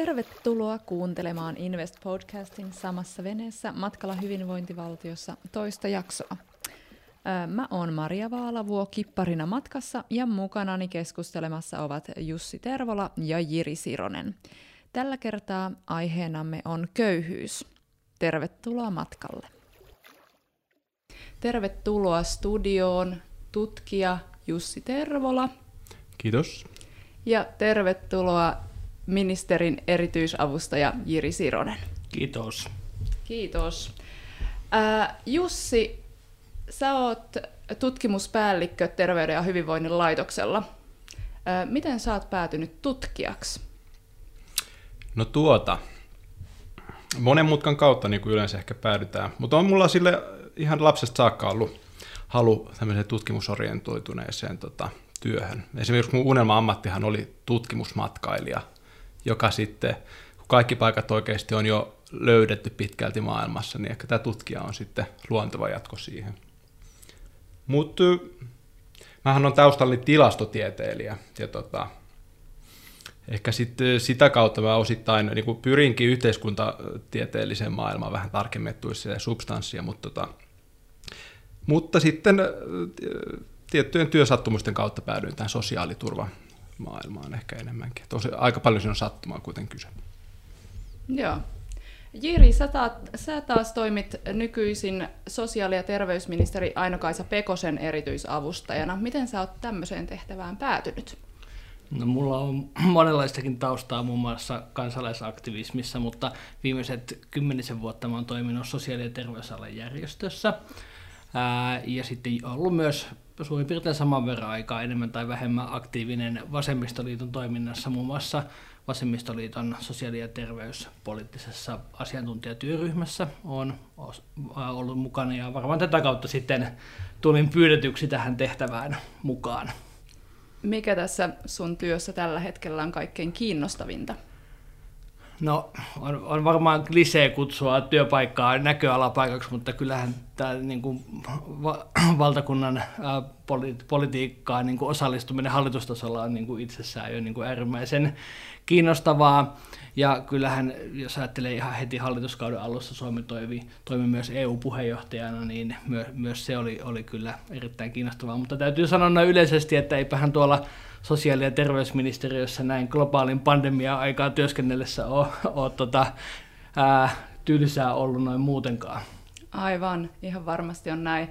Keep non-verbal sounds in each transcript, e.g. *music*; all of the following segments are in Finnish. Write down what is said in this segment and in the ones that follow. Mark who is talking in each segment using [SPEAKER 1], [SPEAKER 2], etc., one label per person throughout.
[SPEAKER 1] Tervetuloa kuuntelemaan Invest Podcastin samassa veneessä matkalla hyvinvointivaltiossa toista jaksoa. Mä oon Maria Vaalavuo kipparina matkassa ja mukanani keskustelemassa ovat Jussi Tervola ja Jiri Sironen. Tällä kertaa aiheenamme on köyhyys. Tervetuloa matkalle. Tervetuloa studioon tutkija Jussi Tervola.
[SPEAKER 2] Kiitos.
[SPEAKER 1] Ja tervetuloa ministerin erityisavustaja Jiri Sironen.
[SPEAKER 3] Kiitos.
[SPEAKER 1] Kiitos. Äh, Jussi, sä oot tutkimuspäällikkö Terveyden ja hyvinvoinnin laitoksella. Äh, miten sä oot päätynyt tutkijaksi?
[SPEAKER 2] No tuota, monen mutkan kautta niin kuin yleensä ehkä päädytään, mutta on mulla sille ihan lapsesta saakka ollut halu tämmöiseen tutkimusorientoituneeseen tota, työhön. Esimerkiksi mun unelma-ammattihan oli tutkimusmatkailija, joka sitten, kun kaikki paikat oikeasti on jo löydetty pitkälti maailmassa, niin ehkä tämä tutkija on sitten luonteva jatko siihen. Mutta mähän on taustallani tilastotieteilijä, ja tota, ehkä sitten sitä kautta mä osittain niin pyrinkin yhteiskuntatieteelliseen maailmaan vähän tarkemmin, että substanssia, mutta, tota, mutta sitten tiettyjen työsattumusten kautta päädyin tähän sosiaaliturvamaailmaan ehkä enemmänkin. Tosi, aika paljon siinä on sattumaa kuitenkin kyse.
[SPEAKER 1] Joo. Jiri, sä, taat, sä taas toimit nykyisin sosiaali- ja terveysministeri Aino-Kaisa Pekosen erityisavustajana. Miten sä oot tämmöiseen tehtävään päätynyt?
[SPEAKER 3] No, mulla on *clears throat* monenlaistakin taustaa muun muassa kansalaisaktivismissa, mutta viimeiset kymmenisen vuotta mä oon toiminut sosiaali- ja terveysalan järjestössä. Ää, ja sitten ollut myös suurin piirtein saman verran aikaa enemmän tai vähemmän aktiivinen Vasemmistoliiton toiminnassa, muun muassa Vasemmistoliiton sosiaali- ja terveyspoliittisessa asiantuntijatyöryhmässä on ollut mukana ja varmaan tätä kautta sitten tulin pyydetyksi tähän tehtävään mukaan.
[SPEAKER 1] Mikä tässä sun työssä tällä hetkellä on kaikkein kiinnostavinta?
[SPEAKER 3] No, on, on varmaan klisee kutsua työpaikkaa näköalapaikaksi, mutta kyllähän tämä niin kuin, va, valtakunnan ää, poli, politiikkaan niin kuin osallistuminen hallitustasolla on niin kuin itsessään jo niin kuin äärimmäisen kiinnostavaa. Ja kyllähän, jos ajattelee ihan heti hallituskauden alussa, Suomi toimi, toimi myös EU-puheenjohtajana, niin myö, myös se oli, oli kyllä erittäin kiinnostavaa. Mutta täytyy sanoa yleisesti, että eipähän tuolla sosiaali- ja terveysministeriössä näin globaalin pandemia-aikaa työskennellessä ole, ole tota, ää, tylsää ollut noin muutenkaan.
[SPEAKER 1] Aivan, ihan varmasti on näin.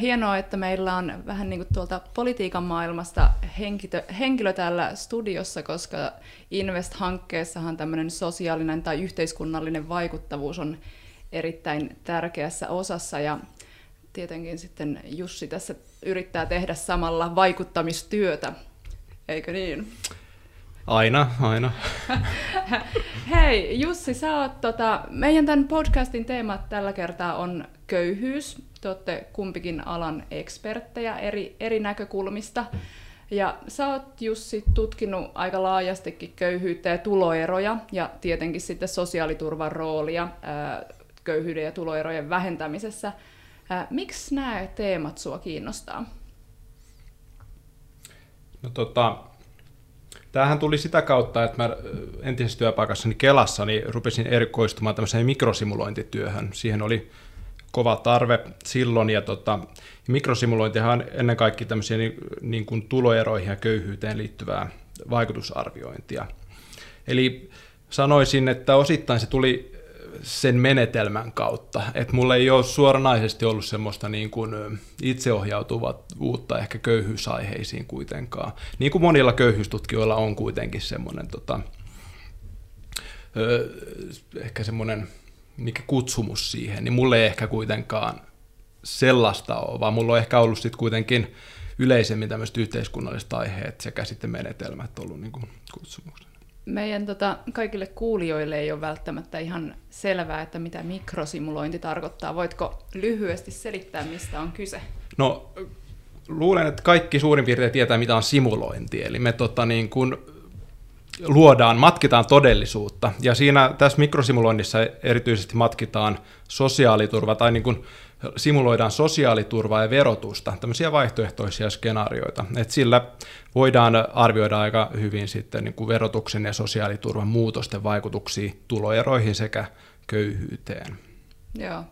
[SPEAKER 1] Hienoa, että meillä on vähän niin kuin tuolta politiikan maailmasta henkilö, henkilö täällä studiossa, koska Invest-hankkeessahan tämmöinen sosiaalinen tai yhteiskunnallinen vaikuttavuus on erittäin tärkeässä osassa ja tietenkin sitten Jussi tässä yrittää tehdä samalla vaikuttamistyötä eikö niin?
[SPEAKER 2] Aina, aina. *laughs*
[SPEAKER 1] Hei Jussi, sä oot, tota, meidän tämän podcastin teema tällä kertaa on köyhyys. Te olette kumpikin alan eksperttejä eri, eri näkökulmista. Ja sä oot Jussi tutkinut aika laajastikin köyhyyttä ja tuloeroja ja tietenkin sitten sosiaaliturvan roolia ää, köyhyyden ja tuloerojen vähentämisessä. Ää, miksi nämä teemat sua kiinnostaa?
[SPEAKER 2] No tota, tämähän tuli sitä kautta, että mä entisessä työpaikassani Kelassa niin rupesin erikoistumaan tämmöiseen mikrosimulointityöhön. Siihen oli kova tarve silloin, ja tota, mikrosimulointihan on ennen kaikkea tämmöisiä niin, niin kuin tuloeroihin ja köyhyyteen liittyvää vaikutusarviointia. Eli sanoisin, että osittain se tuli sen menetelmän kautta. Että mulla ei ole suoranaisesti ollut semmoista niin kuin itseohjautuvuutta ehkä köyhyysaiheisiin kuitenkaan. Niin kuin monilla köyhyystutkijoilla on kuitenkin semmoinen tota, ehkä semmoinen mikä kutsumus siihen, niin mulle ei ehkä kuitenkaan sellaista ole, vaan mulla on ehkä ollut sitten kuitenkin yleisemmin tämmöiset yhteiskunnalliset aiheet sekä sitten menetelmät ollut niin kuin
[SPEAKER 1] meidän tota, kaikille kuulijoille ei ole välttämättä ihan selvää, että mitä mikrosimulointi tarkoittaa. Voitko lyhyesti selittää, mistä on kyse?
[SPEAKER 2] No, luulen, että kaikki suurin piirtein tietää, mitä on simulointi. Eli me tota, niin kun luodaan, matkitaan todellisuutta. Ja siinä tässä mikrosimuloinnissa erityisesti matkitaan sosiaaliturva tai niin kun, simuloidaan sosiaaliturvaa ja verotusta, tämmöisiä vaihtoehtoisia skenaarioita. Et sillä voidaan arvioida aika hyvin sitten niin kuin verotuksen ja sosiaaliturvan muutosten vaikutuksia tuloeroihin sekä köyhyyteen.
[SPEAKER 1] Joo.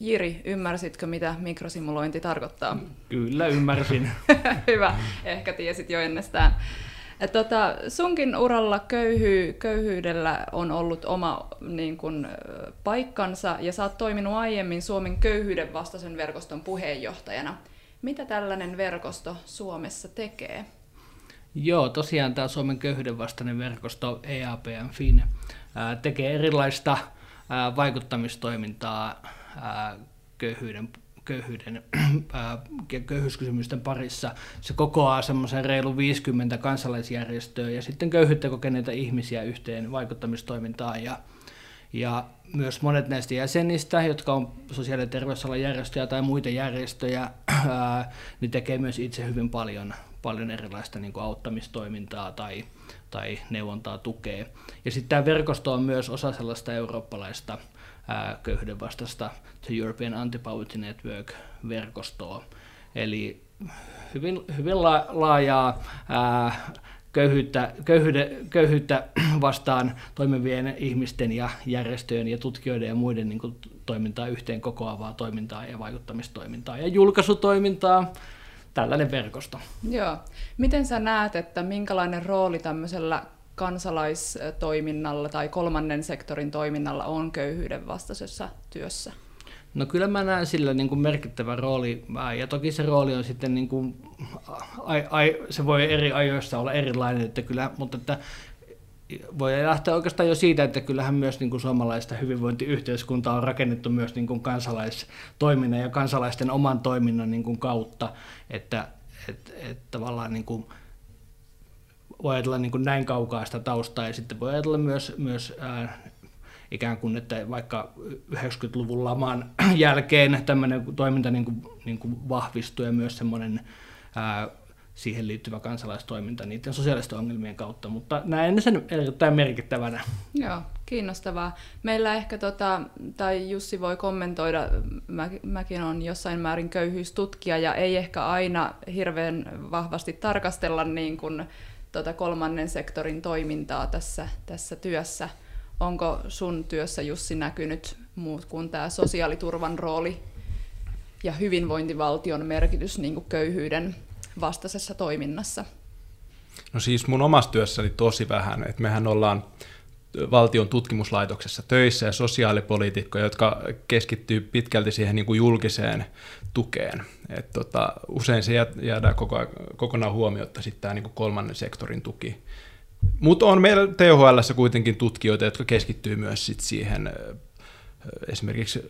[SPEAKER 1] Jiri, ymmärsitkö, mitä mikrosimulointi tarkoittaa?
[SPEAKER 3] Kyllä, ymmärsin. *laughs*
[SPEAKER 1] Hyvä, ehkä tiesit jo ennestään. Et tota, sunkin uralla köyhy, köyhyydellä on ollut oma niin kun, paikkansa ja sä oot toiminut aiemmin Suomen köyhyyden vastaisen verkoston puheenjohtajana. Mitä tällainen verkosto Suomessa tekee?
[SPEAKER 3] Joo, tosiaan tämä Suomen köyhyyden vastainen verkosto EAPM FIN tekee erilaista vaikuttamistoimintaa köyhyyden köyhyyden, *clears throat* köyhyyskysymysten parissa. Se kokoaa semmoisen reilu 50 kansalaisjärjestöä ja sitten köyhyyttä kokeneita ihmisiä yhteen vaikuttamistoimintaan. Ja, ja myös monet näistä jäsenistä, jotka on sosiaali- ja terveysalan järjestöjä tai muita järjestöjä, *clears throat* ää, niin tekee myös itse hyvin paljon, paljon erilaista niin kuin auttamistoimintaa tai, tai neuvontaa tukee. Ja sitten tämä verkosto on myös osa sellaista eurooppalaista köyhyyden vastasta The European Anti-Poverty Network-verkostoa. Eli hyvin, hyvin laajaa köyhyyttä, köyhyyttä, köyhyyttä vastaan toimivien ihmisten ja järjestöjen ja tutkijoiden ja muiden niin kuin, toimintaa yhteen kokoavaa toimintaa ja vaikuttamistoimintaa ja julkaisutoimintaa. Tällainen verkosto.
[SPEAKER 1] Joo. Miten sä näet, että minkälainen rooli tämmöisellä kansalaistoiminnalla tai kolmannen sektorin toiminnalla on köyhyyden vastaisessa työssä?
[SPEAKER 3] No kyllä mä näen sillä niin kuin merkittävä rooli, ja toki se rooli on sitten, niin kuin, ai, ai, se voi eri ajoissa olla erilainen, että kyllä, mutta että voi lähteä oikeastaan jo siitä, että kyllähän myös niin kuin suomalaista hyvinvointiyhteiskuntaa on rakennettu myös niin kuin kansalaistoiminnan ja kansalaisten oman toiminnan niin kuin kautta, että että että tavallaan niin kuin, voi ajatella niin kuin näin kaukaa sitä taustaa ja sitten voi ajatella myös, myös ää, ikään kuin, että vaikka 90-luvun laman *clears throat* jälkeen tämmöinen toiminta niin kuin, niin kuin vahvistuu ja myös semmoinen ää, siihen liittyvä kansalaistoiminta niiden sosiaalisten ongelmien kautta, mutta näen sen erittäin merkittävänä.
[SPEAKER 1] Joo, kiinnostavaa. Meillä ehkä, tota, tai Jussi voi kommentoida, mä, mäkin olen jossain määrin köyhyystutkija ja ei ehkä aina hirveän vahvasti tarkastella niin kuin tuota kolmannen sektorin toimintaa tässä, tässä työssä. Onko sun työssä Jussi näkynyt muut kuin tämä sosiaaliturvan rooli ja hyvinvointivaltion merkitys niin kuin köyhyyden vastaisessa toiminnassa?
[SPEAKER 2] No siis mun omassa työssäni tosi vähän, että mehän ollaan valtion tutkimuslaitoksessa töissä ja sosiaalipoliitikkoja, jotka keskittyy pitkälti siihen niin kuin julkiseen tukeen. Et tota, usein se jäädään koko, kokonaan huomiotta sitten tämä niin kolmannen sektorin tuki. Mutta on meillä THL kuitenkin tutkijoita, jotka keskittyy myös sit siihen esimerkiksi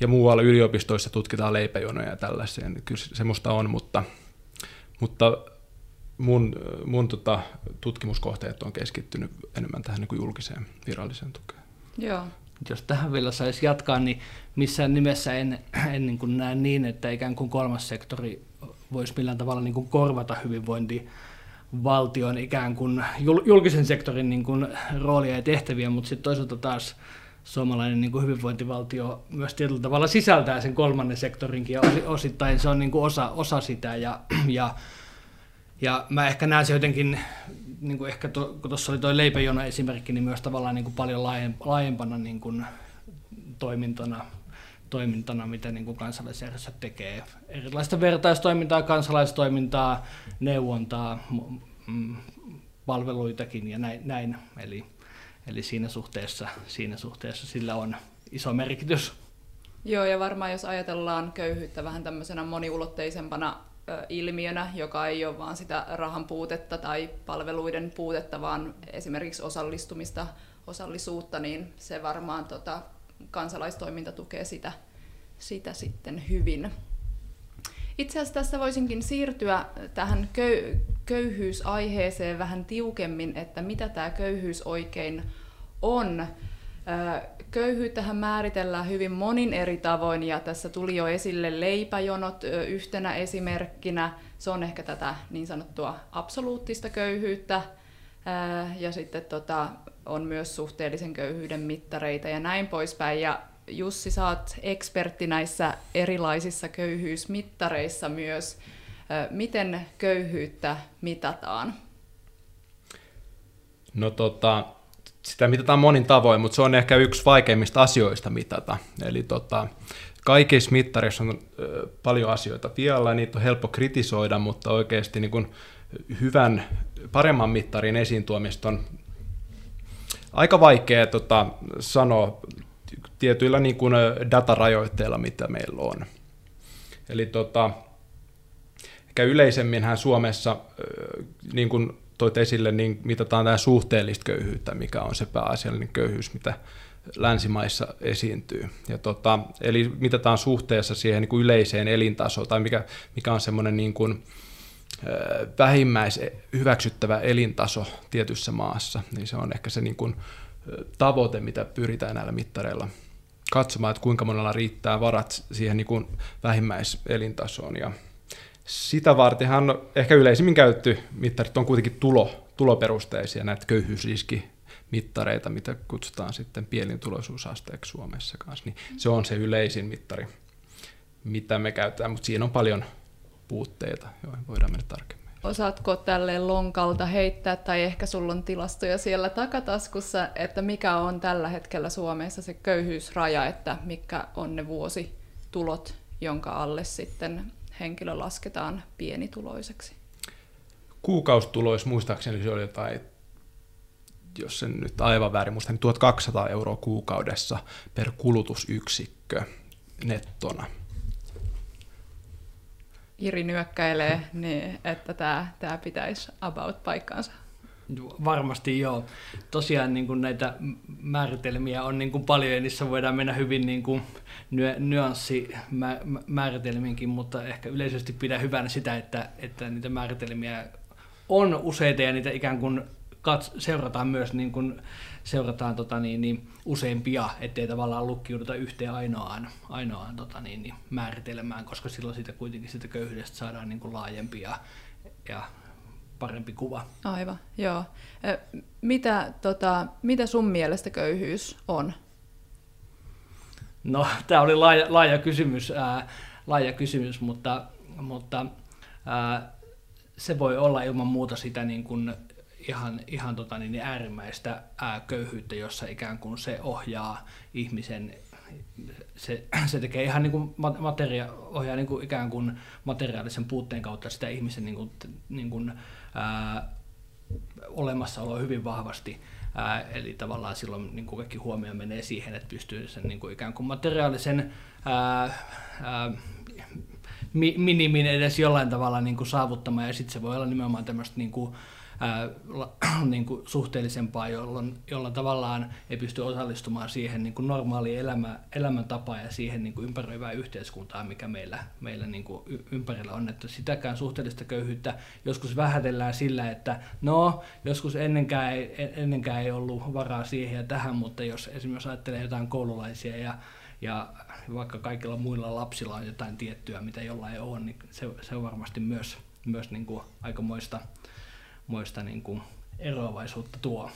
[SPEAKER 2] ja muualla yliopistoissa tutkitaan leipäjonoja ja tällaisia. Kyllä semmoista on, mutta, mutta mun, mun tota, tutkimuskohteet on keskittynyt enemmän tähän niin kuin julkiseen viralliseen tukeen.
[SPEAKER 1] Joo.
[SPEAKER 3] Jos tähän vielä saisi jatkaa, niin missään nimessä en, en niin kuin näe niin, että ikään kuin kolmas sektori voisi millään tavalla niin kuin korvata hyvinvointi valtion ikään kuin julkisen sektorin niin kuin roolia ja tehtäviä, mutta sitten toisaalta taas suomalainen niin kuin hyvinvointivaltio myös tietyllä tavalla sisältää sen kolmannen sektorinkin ja osittain se on niin kuin osa, osa sitä ja, ja ja mä ehkä näen se jotenkin, niin kuin ehkä to, kun tuossa oli tuo leipäjona esimerkki, niin myös tavallaan niin kuin paljon laajempana niin kuin toimintana, toimintana, mitä niin kuin kansalaisjärjestöt tekee. Erilaista vertaistoimintaa, kansalaistoimintaa, neuvontaa, mm, palveluitakin ja näin. näin. Eli, eli siinä, suhteessa, siinä suhteessa sillä on iso merkitys.
[SPEAKER 1] Joo, ja varmaan jos ajatellaan köyhyyttä vähän tämmöisenä moniulotteisempana ilmiönä, joka ei ole vain sitä rahan puutetta tai palveluiden puutetta, vaan esimerkiksi osallistumista, osallisuutta, niin se varmaan tota, kansalaistoiminta tukee sitä, sitä sitten hyvin. Itse asiassa tässä voisinkin siirtyä tähän köy- köyhyysaiheeseen vähän tiukemmin, että mitä tämä köyhyys oikein on. Köyhyyttähän määritellään hyvin monin eri tavoin ja tässä tuli jo esille leipäjonot yhtenä esimerkkinä. Se on ehkä tätä niin sanottua absoluuttista köyhyyttä ja sitten tota, on myös suhteellisen köyhyyden mittareita ja näin poispäin. Ja Jussi, saat ekspertti näissä erilaisissa köyhyysmittareissa myös. Miten köyhyyttä mitataan?
[SPEAKER 2] No tota, sitä mitataan monin tavoin, mutta se on ehkä yksi vaikeimmista asioista mitata. Eli tota, kaikissa mittareissa on paljon asioita vielä, ja niitä on helppo kritisoida, mutta oikeasti niin kuin hyvän, paremman mittarin esiin tuomista on aika vaikea tota, sanoa tietyillä niin kuin datarajoitteilla, mitä meillä on. Eli tota, ehkä yleisemminhän Suomessa, niin kuin toit esille, niin mitataan tämä suhteellista köyhyyttä, mikä on se pääasiallinen köyhyys, mitä länsimaissa esiintyy. Ja tota, eli mitataan suhteessa siihen niin kuin yleiseen elintasoon, tai mikä, mikä on semmoinen niin kuin, vähimmäis hyväksyttävä elintaso tietyssä maassa, niin se on ehkä se niin kuin, tavoite, mitä pyritään näillä mittareilla katsomaan, että kuinka monella riittää varat siihen niin kuin vähimmäiselintasoon. Ja sitä vartenhan ehkä yleisimmin käytetty mittarit on kuitenkin tulo, tuloperusteisia, näitä köyhyysriskimittareita, mitä kutsutaan sitten pienituloisuusasteeksi Suomessa kanssa. Niin se on se yleisin mittari, mitä me käytetään, mutta siinä on paljon puutteita, joihin voidaan mennä tarkemmin.
[SPEAKER 1] Osaatko tälle lonkalta heittää, tai ehkä sulla on tilastoja siellä takataskussa, että mikä on tällä hetkellä Suomessa se köyhyysraja, että mikä on ne vuositulot, jonka alle sitten henkilö lasketaan pienituloiseksi?
[SPEAKER 2] Kuukaustuloissa muistaakseni se oli jotain, jos sen nyt aivan väärin muista, niin 1200 euroa kuukaudessa per kulutusyksikkö nettona.
[SPEAKER 1] Iri nyökkäilee, niin että tämä, tämä pitäisi about paikkaansa.
[SPEAKER 3] Varmasti joo. Tosiaan niin kuin näitä määritelmiä on niin kuin paljon ja niissä voidaan mennä hyvin niin kuin nyanssimääritelmiinkin, mutta ehkä yleisesti pidä hyvänä sitä, että, että niitä määritelmiä on useita ja niitä ikään kuin kats- seurataan myös niin kuin, seurataan tota niin, niin useampia, ettei tavallaan lukkiuduta yhteen ainoaan, ainoaan tota niin, niin määritelmään, koska silloin siitä kuitenkin sitä köyhyydestä saadaan niin kuin laajempi ja, ja parempi kuva.
[SPEAKER 1] Aivan, joo. Mitä, tota, mitä sun mielestä köyhyys on?
[SPEAKER 3] No, *laughs* tämä oli laaja, laaja kysymys, ää, laaja kysymys mutta, mutta ää, se voi olla ilman muuta sitä niin kuin ihan, ihan tota niin, äärimmäistä ää, köyhyyttä, jossa ikään kuin se ohjaa ihmisen, se, *clears throat* se tekee ihan niin kuin materia, ohjaa niin kuin ikään kuin materiaalisen puutteen kautta sitä ihmisen niin kuin, niin kuin, ää, olemassaoloa hyvin vahvasti. Ää, eli tavallaan silloin niin kuin kaikki huomio menee siihen, että pystyy sen niin kuin ikään kuin materiaalisen ää, ää, minimin edes jollain tavalla niin kuin saavuttamaan, ja sitten se voi olla nimenomaan tämmöistä niin kuin, *clears throat* niin kuin suhteellisempaa, jolloin, jolla tavallaan ei pysty osallistumaan siihen niin kuin normaaliin elämä, elämäntapaan ja siihen niin kuin ympäröivään yhteiskuntaan, mikä meillä, meillä niin kuin ympärillä on. Että sitäkään suhteellista köyhyyttä joskus vähätellään sillä, että no, joskus ennenkään ei, ennenkään ei ollut varaa siihen ja tähän, mutta jos esimerkiksi ajattelee jotain koululaisia ja ja vaikka kaikilla muilla lapsilla on jotain tiettyä, mitä jollain ei ole, niin se, se on varmasti myös, myös niin kuin aikamoista moista niin kuin eroavaisuutta tuo.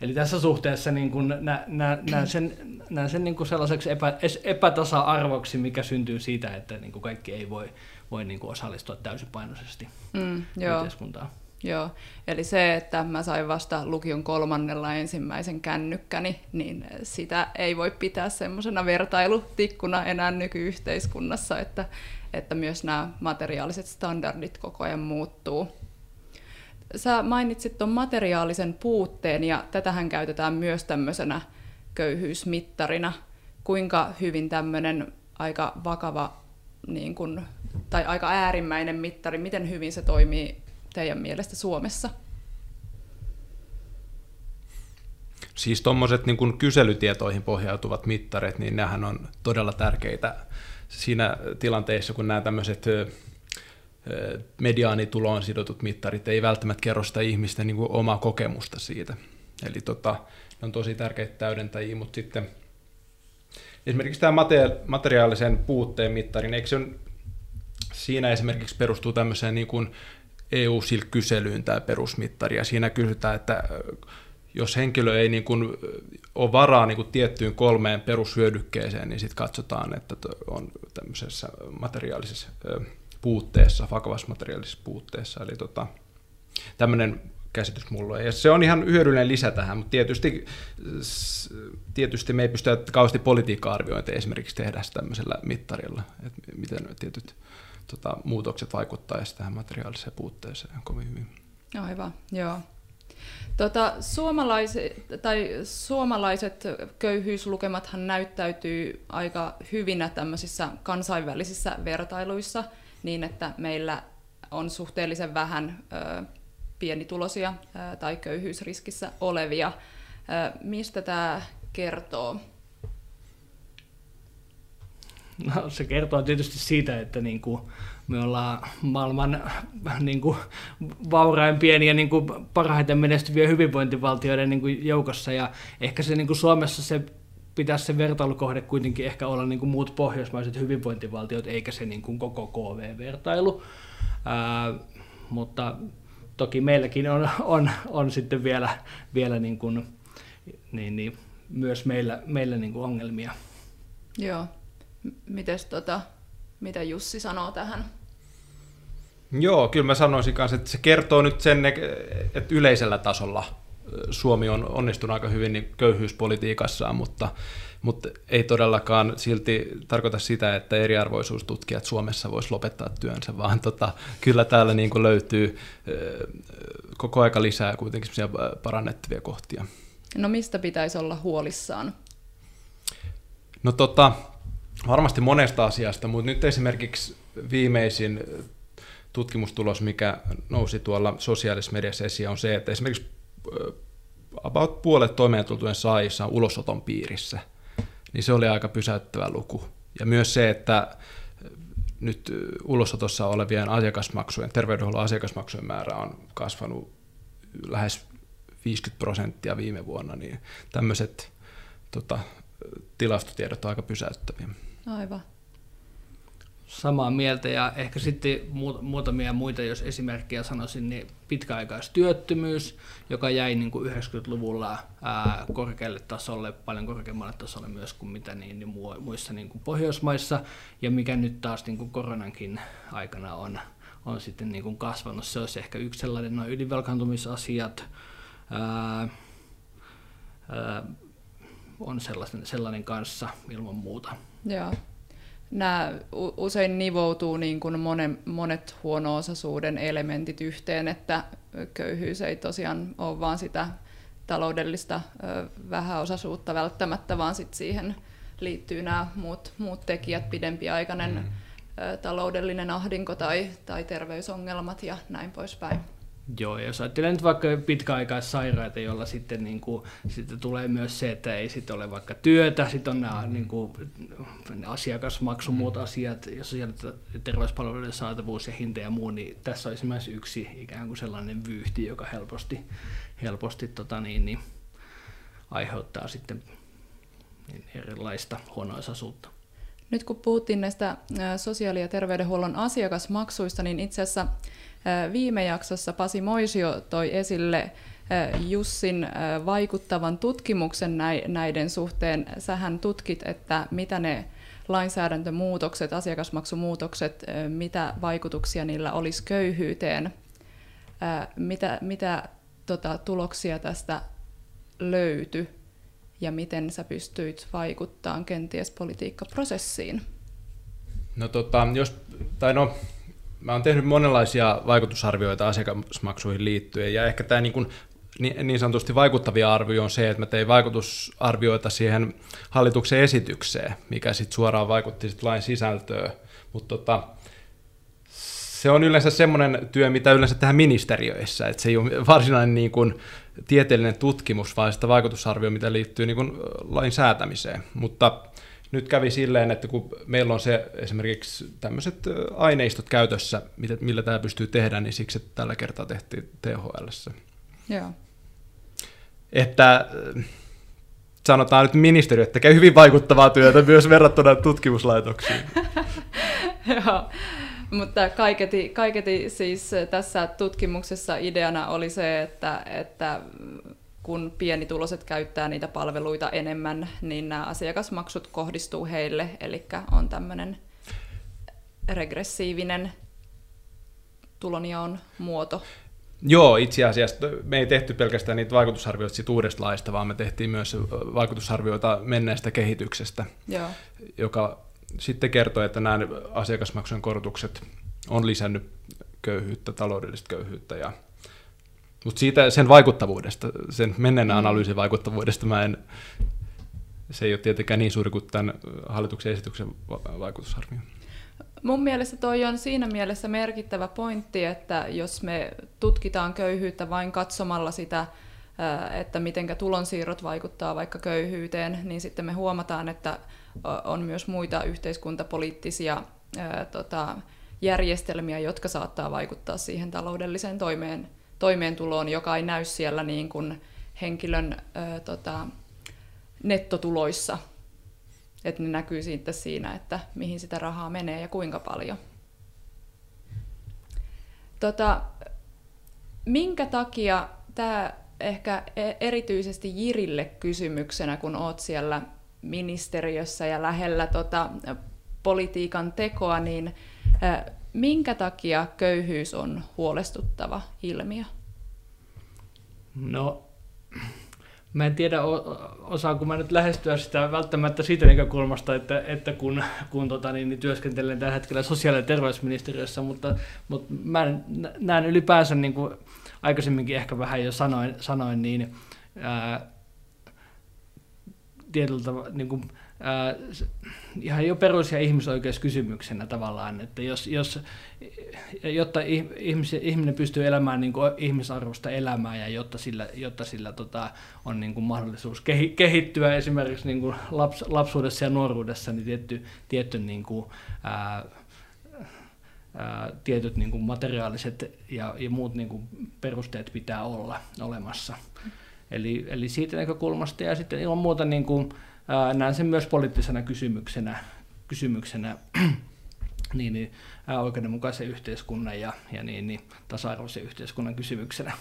[SPEAKER 3] Eli tässä suhteessa niin kuin nä, nä, näen sen, näen sen niin kuin sellaiseksi epä, epätasa-arvoksi, mikä syntyy siitä, että niin kuin kaikki ei voi, voi niin kuin osallistua täysipainoisesti mm, joo. yhteiskuntaan.
[SPEAKER 1] Joo, eli se, että mä sain vasta lukion kolmannella ensimmäisen kännykkäni, niin sitä ei voi pitää semmoisena vertailutikkuna enää nykyyhteiskunnassa, että, että myös nämä materiaaliset standardit koko ajan muuttuu. Sä mainitsit tuon materiaalisen puutteen ja tätähän käytetään myös tämmöisenä köyhyysmittarina. Kuinka hyvin tämmöinen aika vakava niin kun, tai aika äärimmäinen mittari, miten hyvin se toimii teidän mielestä Suomessa?
[SPEAKER 2] Siis tuommoiset niin kyselytietoihin pohjautuvat mittarit, niin nehän on todella tärkeitä siinä tilanteessa, kun nämä tämmöiset mediaanituloon sidotut mittarit ei välttämättä kerro sitä ihmisten niin kuin omaa kokemusta siitä. Eli tota, ne on tosi tärkeitä täydentäjiä, mutta sitten esimerkiksi tämä materiaalisen puutteen mittarin, eikö se on, siinä esimerkiksi perustuu tämmöiseen niin kuin EU-kyselyyn tämä perusmittari, ja siinä kysytään, että jos henkilö ei niin kuin ole varaa niin kuin tiettyyn kolmeen perushyödykkeeseen, niin sitten katsotaan, että on tämmöisessä materiaalisessa puutteessa, vakavassa puutteessa. Eli tota, tämmöinen käsitys mulla. Ja se on ihan hyödyllinen lisä tähän, mutta tietysti, tietysti me ei pystytä kauheasti politiikka-arviointia esimerkiksi tehdä tämmöisellä mittarilla, että miten tietyt tota, muutokset vaikuttaisivat tähän materiaaliseen puutteeseen kovin hyvin.
[SPEAKER 1] Aivan, joo. Tota, suomalaiset, tai suomalaiset köyhyyslukemathan näyttäytyy aika hyvinä tämmöisissä kansainvälisissä vertailuissa, niin että meillä on suhteellisen vähän ö, pienituloisia ö, tai köyhyysriskissä olevia. Ö, mistä tämä kertoo?
[SPEAKER 3] No, se kertoo tietysti siitä, että niin kuin me ollaan maailman niin kuin, vauraimpien ja niin kuin, parhaiten menestyvien hyvinvointivaltioiden niin kuin, joukossa. Ja ehkä se niin kuin Suomessa se pitäisi se vertailukohde kuitenkin ehkä olla niin kuin muut pohjoismaiset hyvinvointivaltiot, eikä se niin kuin koko KV-vertailu. Ää, mutta toki meilläkin on, on, on sitten vielä, vielä niin kuin, niin, niin, myös meillä, meillä niin kuin ongelmia.
[SPEAKER 1] Joo. Mites tota, mitä Jussi sanoo tähän?
[SPEAKER 2] Joo, kyllä mä sanoisin kanssa, että se kertoo nyt sen, että yleisellä tasolla Suomi on onnistunut aika hyvin niin köyhyyspolitiikassaan, mutta, mutta ei todellakaan silti tarkoita sitä, että eriarvoisuustutkijat Suomessa voisi lopettaa työnsä, vaan tota, kyllä täällä niin kuin löytyy koko aika lisää kuitenkin parannettavia kohtia.
[SPEAKER 1] No mistä pitäisi olla huolissaan?
[SPEAKER 2] No tota, varmasti monesta asiasta, mutta nyt esimerkiksi viimeisin tutkimustulos, mikä nousi tuolla sosiaalisessa mediassa esiin, on se, että esimerkiksi about puolet toimeentulotuen saajissa on ulosoton piirissä. Niin se oli aika pysäyttävä luku. Ja myös se, että nyt ulosotossa olevien asiakasmaksujen, terveydenhuollon asiakasmaksujen määrä on kasvanut lähes 50 prosenttia viime vuonna, niin tämmöiset tota, tilastotiedot on aika pysäyttäviä.
[SPEAKER 1] Aivan.
[SPEAKER 3] Samaa mieltä ja ehkä sitten muutamia muita, jos esimerkkejä sanoisin, niin pitkäaikaistyöttömyys, joka jäi niin kuin 90-luvulla ää, korkealle tasolle, paljon korkeammalle tasolle myös kuin mitä niin, niin muissa niin kuin Pohjoismaissa, ja mikä nyt taas niin kuin koronankin aikana on, on sitten niin kuin kasvanut. Se olisi ehkä yksi sellainen, noin ylivelkaantumisasiat, ää, ää, on sellainen, sellainen kanssa ilman muuta.
[SPEAKER 1] Joo nämä usein nivoutuu niin kuin monen, monet huono-osaisuuden elementit yhteen, että köyhyys ei tosiaan ole vain sitä taloudellista vähäosaisuutta välttämättä, vaan sit siihen liittyy nämä muut, muut tekijät, pidempiaikainen mm. taloudellinen ahdinko tai, tai terveysongelmat ja näin poispäin.
[SPEAKER 3] Joo, jos ajattelee nyt vaikka pitkäaikaissairaita, joilla sitten, niin kuin, sitten tulee myös se, että ei sitten ole vaikka työtä, sitten on nämä mm. niin kuin, asiakasmaksu, muut mm. asiat, ja sosiaali- ja terveyspalveluiden saatavuus ja hinta ja muu, niin tässä olisi myös yksi ikään kuin sellainen vyyhti, joka helposti, helposti tota niin, niin, aiheuttaa sitten niin erilaista huonoisaisuutta.
[SPEAKER 1] Nyt kun puhuttiin näistä sosiaali- ja terveydenhuollon asiakasmaksuista, niin itse asiassa Viime jaksossa Pasi Moisio toi esille Jussin vaikuttavan tutkimuksen näiden suhteen. Sähän tutkit, että mitä ne lainsäädäntömuutokset, asiakasmaksumuutokset, mitä vaikutuksia niillä olisi köyhyyteen. Mitä, mitä tota, tuloksia tästä löytyi ja miten sä pystyit vaikuttamaan kenties politiikkaprosessiin?
[SPEAKER 2] No, tota, jos, tai no mä oon tehnyt monenlaisia vaikutusarvioita asiakasmaksuihin liittyen, ja ehkä tämä niin, kuin, niin, sanotusti vaikuttavia arvio on se, että mä tein vaikutusarvioita siihen hallituksen esitykseen, mikä sitten suoraan vaikutti sit lain sisältöön, mutta tota, se on yleensä semmoinen työ, mitä yleensä tehdään ministeriöissä, että se ei ole varsinainen niin kuin, tieteellinen tutkimus, vaan sitä vaikutusarvio, mitä liittyy niin kuin, lain säätämiseen, mutta nyt kävi silleen, että kun meillä on se esimerkiksi tämmöiset aineistot käytössä, millä tämä pystyy tehdä, niin siksi että tällä kertaa tehtiin THL.
[SPEAKER 1] Joo.
[SPEAKER 2] Että sanotaan nyt ministeriö tekee hyvin vaikuttavaa työtä myös verrattuna tutkimuslaitoksiin. *laughs*
[SPEAKER 1] Joo, mutta kaiketi, kaiketi siis tässä tutkimuksessa ideana oli se, että, että kun pienituloiset käyttää niitä palveluita enemmän, niin nämä asiakasmaksut kohdistuu heille, eli on tämmöinen regressiivinen tulonjaon muoto.
[SPEAKER 2] Joo, itse asiassa me ei tehty pelkästään niitä vaikutusarvioita siitä uudesta laista, vaan me tehtiin myös vaikutusarvioita menneestä kehityksestä, Joo. joka sitten kertoo, että nämä asiakasmaksujen korotukset on lisännyt köyhyyttä, taloudellista köyhyyttä. Ja, mutta siitä sen vaikuttavuudesta, sen menneen mm. analyysin vaikuttavuudesta mä en, se ei ole tietenkään niin suuri kuin tämän hallituksen esityksen vaikutusarvio.
[SPEAKER 1] Mun mielestä toi on siinä mielessä merkittävä pointti, että jos me tutkitaan köyhyyttä vain katsomalla sitä, että miten tulonsiirrot vaikuttaa vaikka köyhyyteen, niin sitten me huomataan, että on myös muita yhteiskuntapoliittisia tota, järjestelmiä, jotka saattaa vaikuttaa siihen taloudelliseen toimeen, toimeentuloon, joka ei näy siellä niin kuin henkilön ö, tota, nettotuloissa. Että ne näkyy sitten siinä, että mihin sitä rahaa menee ja kuinka paljon. Tota, minkä takia tämä ehkä e-, erityisesti Jirille kysymyksenä, kun oot siellä ministeriössä ja lähellä tota, politiikan tekoa, niin minkä takia köyhyys on huolestuttava ilmiö?
[SPEAKER 3] No, mä en tiedä, osaanko mä nyt lähestyä sitä välttämättä siitä näkökulmasta, että, että kun, kun tota, niin, niin työskentelen tällä hetkellä sosiaali- ja terveysministeriössä, mutta, mutta mä näen ylipäänsä, niin kuin aikaisemminkin ehkä vähän jo sanoin, sanoin niin ää, tietyllä tavalla, niin kuin, ää, ihan jo perus- ja ihmisoikeuskysymyksenä tavallaan, että jos, jos, jotta ihmis, ihminen pystyy elämään niin kuin ihmisarvosta elämää ja jotta sillä, jotta sillä tota, on niin kuin mahdollisuus kehittyä esimerkiksi niin kuin laps, lapsuudessa ja nuoruudessa, niin tietty, tietty niin kuin, ää, ää, tietyt niin kuin materiaaliset ja, ja muut niin kuin perusteet pitää olla olemassa. Eli, eli siitä näkökulmasta ja sitten ilman muuta niin kuin, ää, näen sen myös poliittisena kysymyksenä, kysymyksenä *clears throat* niin, niin, ää, oikeudenmukaisen yhteiskunnan ja, ja niin, niin, tasa-arvoisen yhteiskunnan kysymyksenä.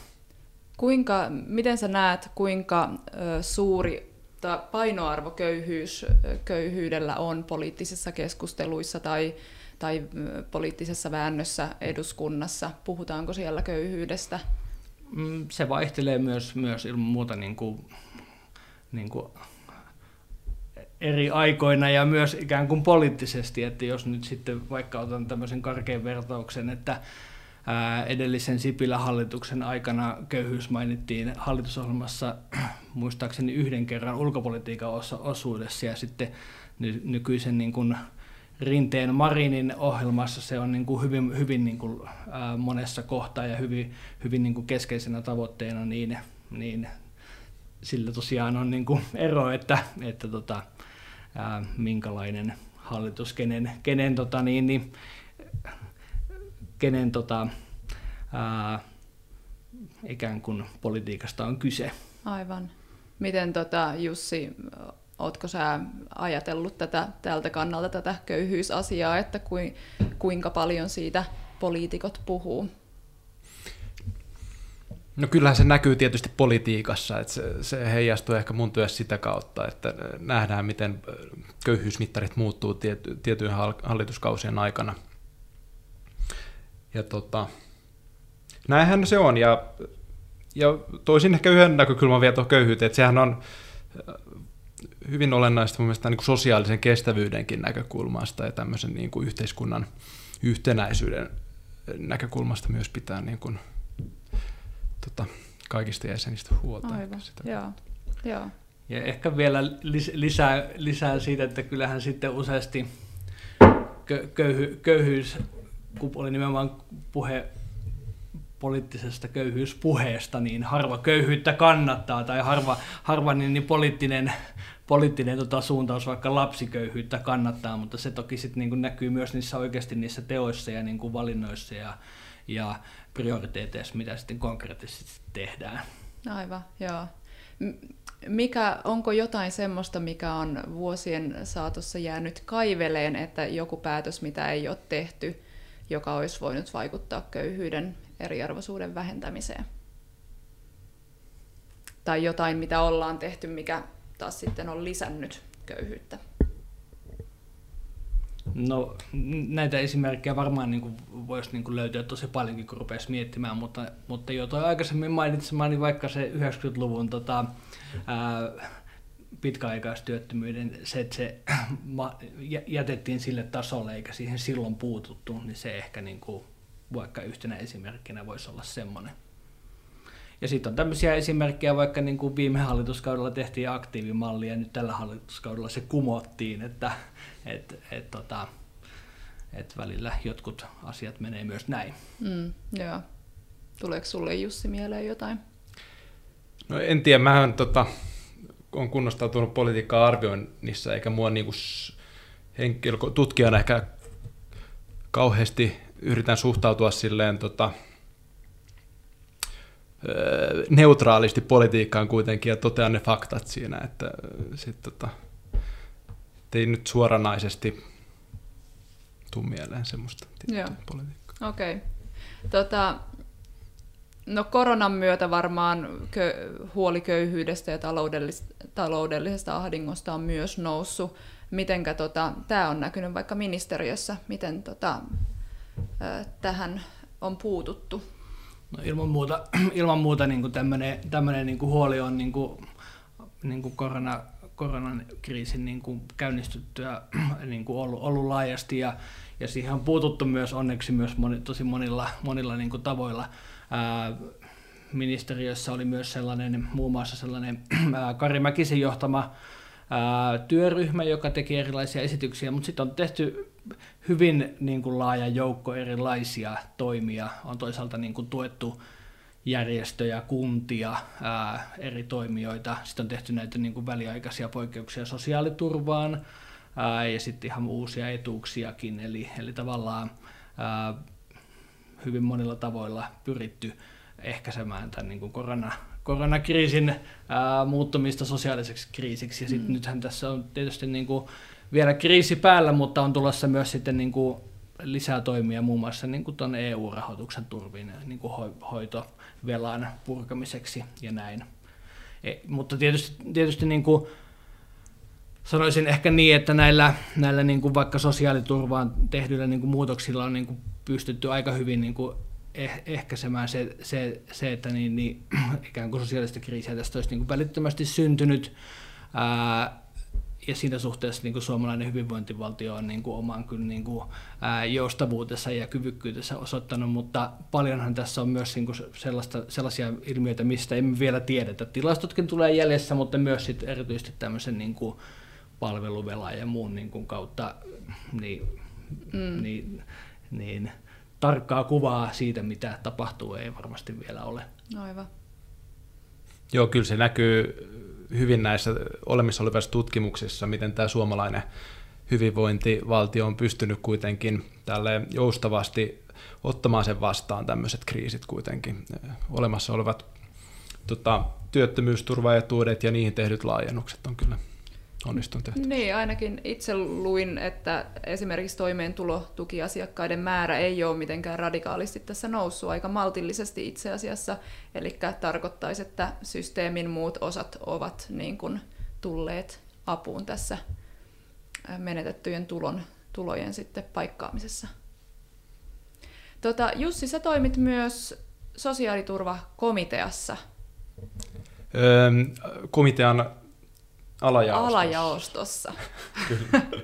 [SPEAKER 1] Kuinka, miten sä näet, kuinka ö, suuri painoarvo köyhyys, köyhyydellä on poliittisissa keskusteluissa tai, tai poliittisessa väännössä eduskunnassa? Puhutaanko siellä köyhyydestä?
[SPEAKER 3] Mm, se vaihtelee myös, myös ilman muuta niin kuin, niin kuin eri aikoina ja myös ikään kuin poliittisesti, että jos nyt sitten vaikka otan tämmöisen karkean vertauksen, että edellisen Sipilän hallituksen aikana köyhyys mainittiin hallitusohjelmassa *clears throat* muistaakseni yhden kerran ulkopolitiikan osuudessa ja sitten nykyisen niin kuin Rinteen Marinin ohjelmassa se on niin kuin hyvin, hyvin niin kuin, monessa kohtaa ja hyvin, hyvin niin kuin keskeisenä tavoitteena, niin, niin sillä tosiaan on niin kuin ero, että, että tota, ää, minkälainen hallitus, kenen, kenen, tota, niin, niin, kenen tota, ää, ikään kuin politiikasta on kyse.
[SPEAKER 1] Aivan. Miten tota, Jussi, Oletko sä ajatellut tätä, tältä kannalta tätä köyhyysasiaa, että kui, kuinka paljon siitä poliitikot puhuu?
[SPEAKER 2] No kyllähän se näkyy tietysti politiikassa, että se, se heijastuu ehkä mun työssä sitä kautta, että nähdään, miten köyhyysmittarit muuttuu tiety, tiettyjen hallituskausien aikana. Ja tota, näinhän se on, ja, ja toisin ehkä yhden näkökulman vielä tuohon köyhyyteen, että sehän on hyvin olennaista mun mielestä niin kuin sosiaalisen kestävyydenkin näkökulmasta ja tämmöisen niin kuin yhteiskunnan yhtenäisyyden näkökulmasta myös pitää niin kuin, tota, kaikista jäsenistä huolta.
[SPEAKER 1] Aivan, sitä joo. joo.
[SPEAKER 3] Ja ehkä vielä lisää, lisää siitä, että kyllähän sitten useasti köyhy, köyhyys, kun oli nimenomaan puhe poliittisesta köyhyyspuheesta, niin harva köyhyyttä kannattaa tai harva, harva niin, niin poliittinen poliittinen tota, suuntaus vaikka lapsiköyhyyttä kannattaa, mutta se toki sitten niin näkyy myös niissä oikeasti niissä teoissa ja niin kuin valinnoissa ja, ja prioriteeteissa, mitä sitten konkreettisesti tehdään.
[SPEAKER 1] Aivan, joo. Mikä, onko jotain semmoista, mikä on vuosien saatossa jäänyt kaiveleen, että joku päätös, mitä ei ole tehty, joka olisi voinut vaikuttaa köyhyyden eriarvoisuuden vähentämiseen? tai jotain, mitä ollaan tehty, mikä taas sitten on lisännyt köyhyyttä?
[SPEAKER 3] No näitä esimerkkejä varmaan niin voisi niin löytyä tosi paljonkin, kun rupeaisi miettimään, mutta, mutta jo toi aikaisemmin mainitsemani niin vaikka se 90-luvun tota, ää, pitkäaikaistyöttömyyden, se, että se jätettiin sille tasolle eikä siihen silloin puututtu, niin se ehkä niin kuin, vaikka yhtenä esimerkkinä voisi olla semmoinen. Ja sitten on tämmöisiä esimerkkejä, vaikka niin kuin viime hallituskaudella tehtiin aktiivimalli ja nyt tällä hallituskaudella se kumottiin, että et, et, tota, et välillä jotkut asiat menee myös näin.
[SPEAKER 1] Mm, joo. Tuleeko sulle Jussi mieleen jotain?
[SPEAKER 2] No en tiedä, mä tota, on kunnostautunut politiikkaa arvioinnissa, eikä mua niinku henkilö, tutkijana ehkä kauheasti yritän suhtautua silleen tota, neutraalisti politiikkaan kuitenkin ja totean ne faktat siinä, että sit, tota, ei nyt suoranaisesti tuu mieleen semmoista politiikkaa.
[SPEAKER 1] Okei. Okay. Tota, no koronan myötä varmaan kö- huoli köyhyydestä ja taloudellis- taloudellisesta ahdingosta on myös noussut. Mitenkä tota, tämä on näkynyt vaikka ministeriössä, miten tota, tähän on puututtu?
[SPEAKER 3] No ilman muuta, *clears throat* ilman muuta niin tämmöinen niin huoli on niin kuin, niin kuin korona, koronan kriisin niin kuin käynnistyttyä *clears throat* niin kuin ollut, ollut laajasti ja, ja siihen on puututtu myös onneksi myös moni, tosi monilla, monilla niin kuin tavoilla. Ää, ministeriössä oli myös sellainen, muun muassa sellainen *clears throat* ää, Kari Mäkisen johtama ää, työryhmä, joka teki erilaisia esityksiä, mutta sitten on tehty hyvin niin kuin laaja joukko erilaisia toimia. On toisaalta niin kuin tuettu järjestöjä, kuntia, ää, eri toimijoita. Sitten on tehty näitä niin kuin väliaikaisia poikkeuksia sosiaaliturvaan ää, ja sitten ihan uusia etuuksiakin. Eli, eli tavallaan ää, hyvin monilla tavoilla pyritty ehkäisemään tämän niin kuin korona, koronakriisin ää, muuttumista sosiaaliseksi kriisiksi. Ja sitten mm. nythän tässä on tietysti niin kuin vielä kriisi päällä, mutta on tulossa myös sitten niin kuin lisää toimia muun muassa niin kuin tuon EU-rahoituksen turvin niin kuin hoitovelan purkamiseksi ja näin. E, mutta tietysti, tietysti niin kuin sanoisin ehkä niin, että näillä, näillä niin kuin vaikka sosiaaliturvaan tehdyillä niin kuin muutoksilla on niin kuin pystytty aika hyvin niin kuin eh, ehkäisemään se, se, se että niin, niin, *clears throat* ikään kuin sosiaalista kriisiä tästä olisi niin kuin välittömästi syntynyt. Ää, ja siinä suhteessa niin kuin suomalainen hyvinvointivaltio on niin kuin oman kyllä niin kuin, ää, joustavuudessa ja kyvykkyytessä osoittanut, mutta paljonhan tässä on myös niin kuin sellaista, sellaisia ilmiöitä, mistä emme vielä tiedetä. Tilastotkin tulee jäljessä, mutta myös sit erityisesti tämmöisen niin kuin palveluvelan ja muun niin kuin kautta niin, mm. niin, niin, tarkkaa kuvaa siitä, mitä tapahtuu, ei varmasti vielä ole.
[SPEAKER 1] Aivan.
[SPEAKER 2] Joo, kyllä se näkyy hyvin näissä olemassa olevissa tutkimuksissa, miten tämä suomalainen hyvinvointivaltio on pystynyt kuitenkin tälle joustavasti ottamaan sen vastaan tämmöiset kriisit kuitenkin. Olemassa olevat tota, työttömyysturvaetuudet ja niihin tehdyt laajennukset on kyllä onnistunut tehty.
[SPEAKER 1] Niin, ainakin itse luin, että esimerkiksi toimeentulotukiasiakkaiden määrä ei ole mitenkään radikaalisti tässä noussut, aika maltillisesti itse asiassa. Eli tarkoittaisi, että systeemin muut osat ovat niin kuin tulleet apuun tässä menetettyjen tulon, tulojen sitten paikkaamisessa. Tota, Jussi, sä toimit myös sosiaaliturvakomiteassa.
[SPEAKER 2] Öö, komitean Alajaostossa.
[SPEAKER 1] Alajaostossa.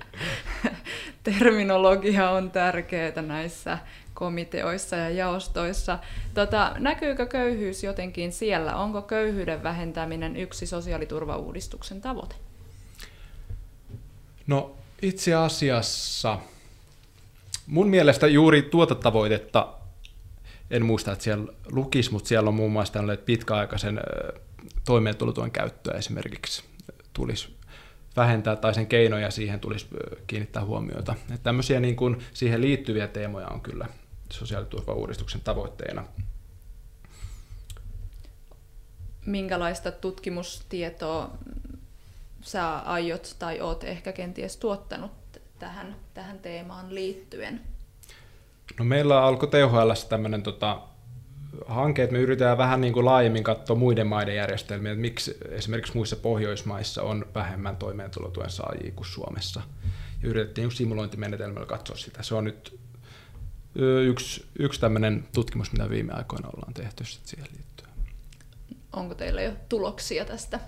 [SPEAKER 1] *laughs* Terminologia on tärkeää näissä komiteoissa ja jaostoissa. Tota, näkyykö köyhyys jotenkin siellä? Onko köyhyyden vähentäminen yksi sosiaaliturvauudistuksen tavoite?
[SPEAKER 2] No itse asiassa mun mielestä juuri tuota tavoitetta, en muista, että siellä lukisi, mutta siellä on muun muassa pitkäaikaisen toimeentulotuen käyttöä esimerkiksi tulisi vähentää tai sen keinoja siihen tulisi kiinnittää huomiota. Että tämmöisiä niin kuin siihen liittyviä teemoja on kyllä sosiaaliturvauudistuksen tavoitteena.
[SPEAKER 1] Minkälaista tutkimustietoa sä aiot tai oot ehkä kenties tuottanut tähän, tähän teemaan liittyen?
[SPEAKER 2] No meillä alkoi THL tämmöinen tota, hanke, että me yritetään vähän niin kuin laajemmin katsoa muiden maiden järjestelmiä, että miksi esimerkiksi muissa Pohjoismaissa on vähemmän toimeentulotuen saajia kuin Suomessa. Ja yritettiin simulointimenetelmällä katsoa sitä. Se on nyt yksi, yksi tämmöinen tutkimus, mitä viime aikoina ollaan tehty siihen liittyen.
[SPEAKER 1] Onko teillä jo tuloksia tästä?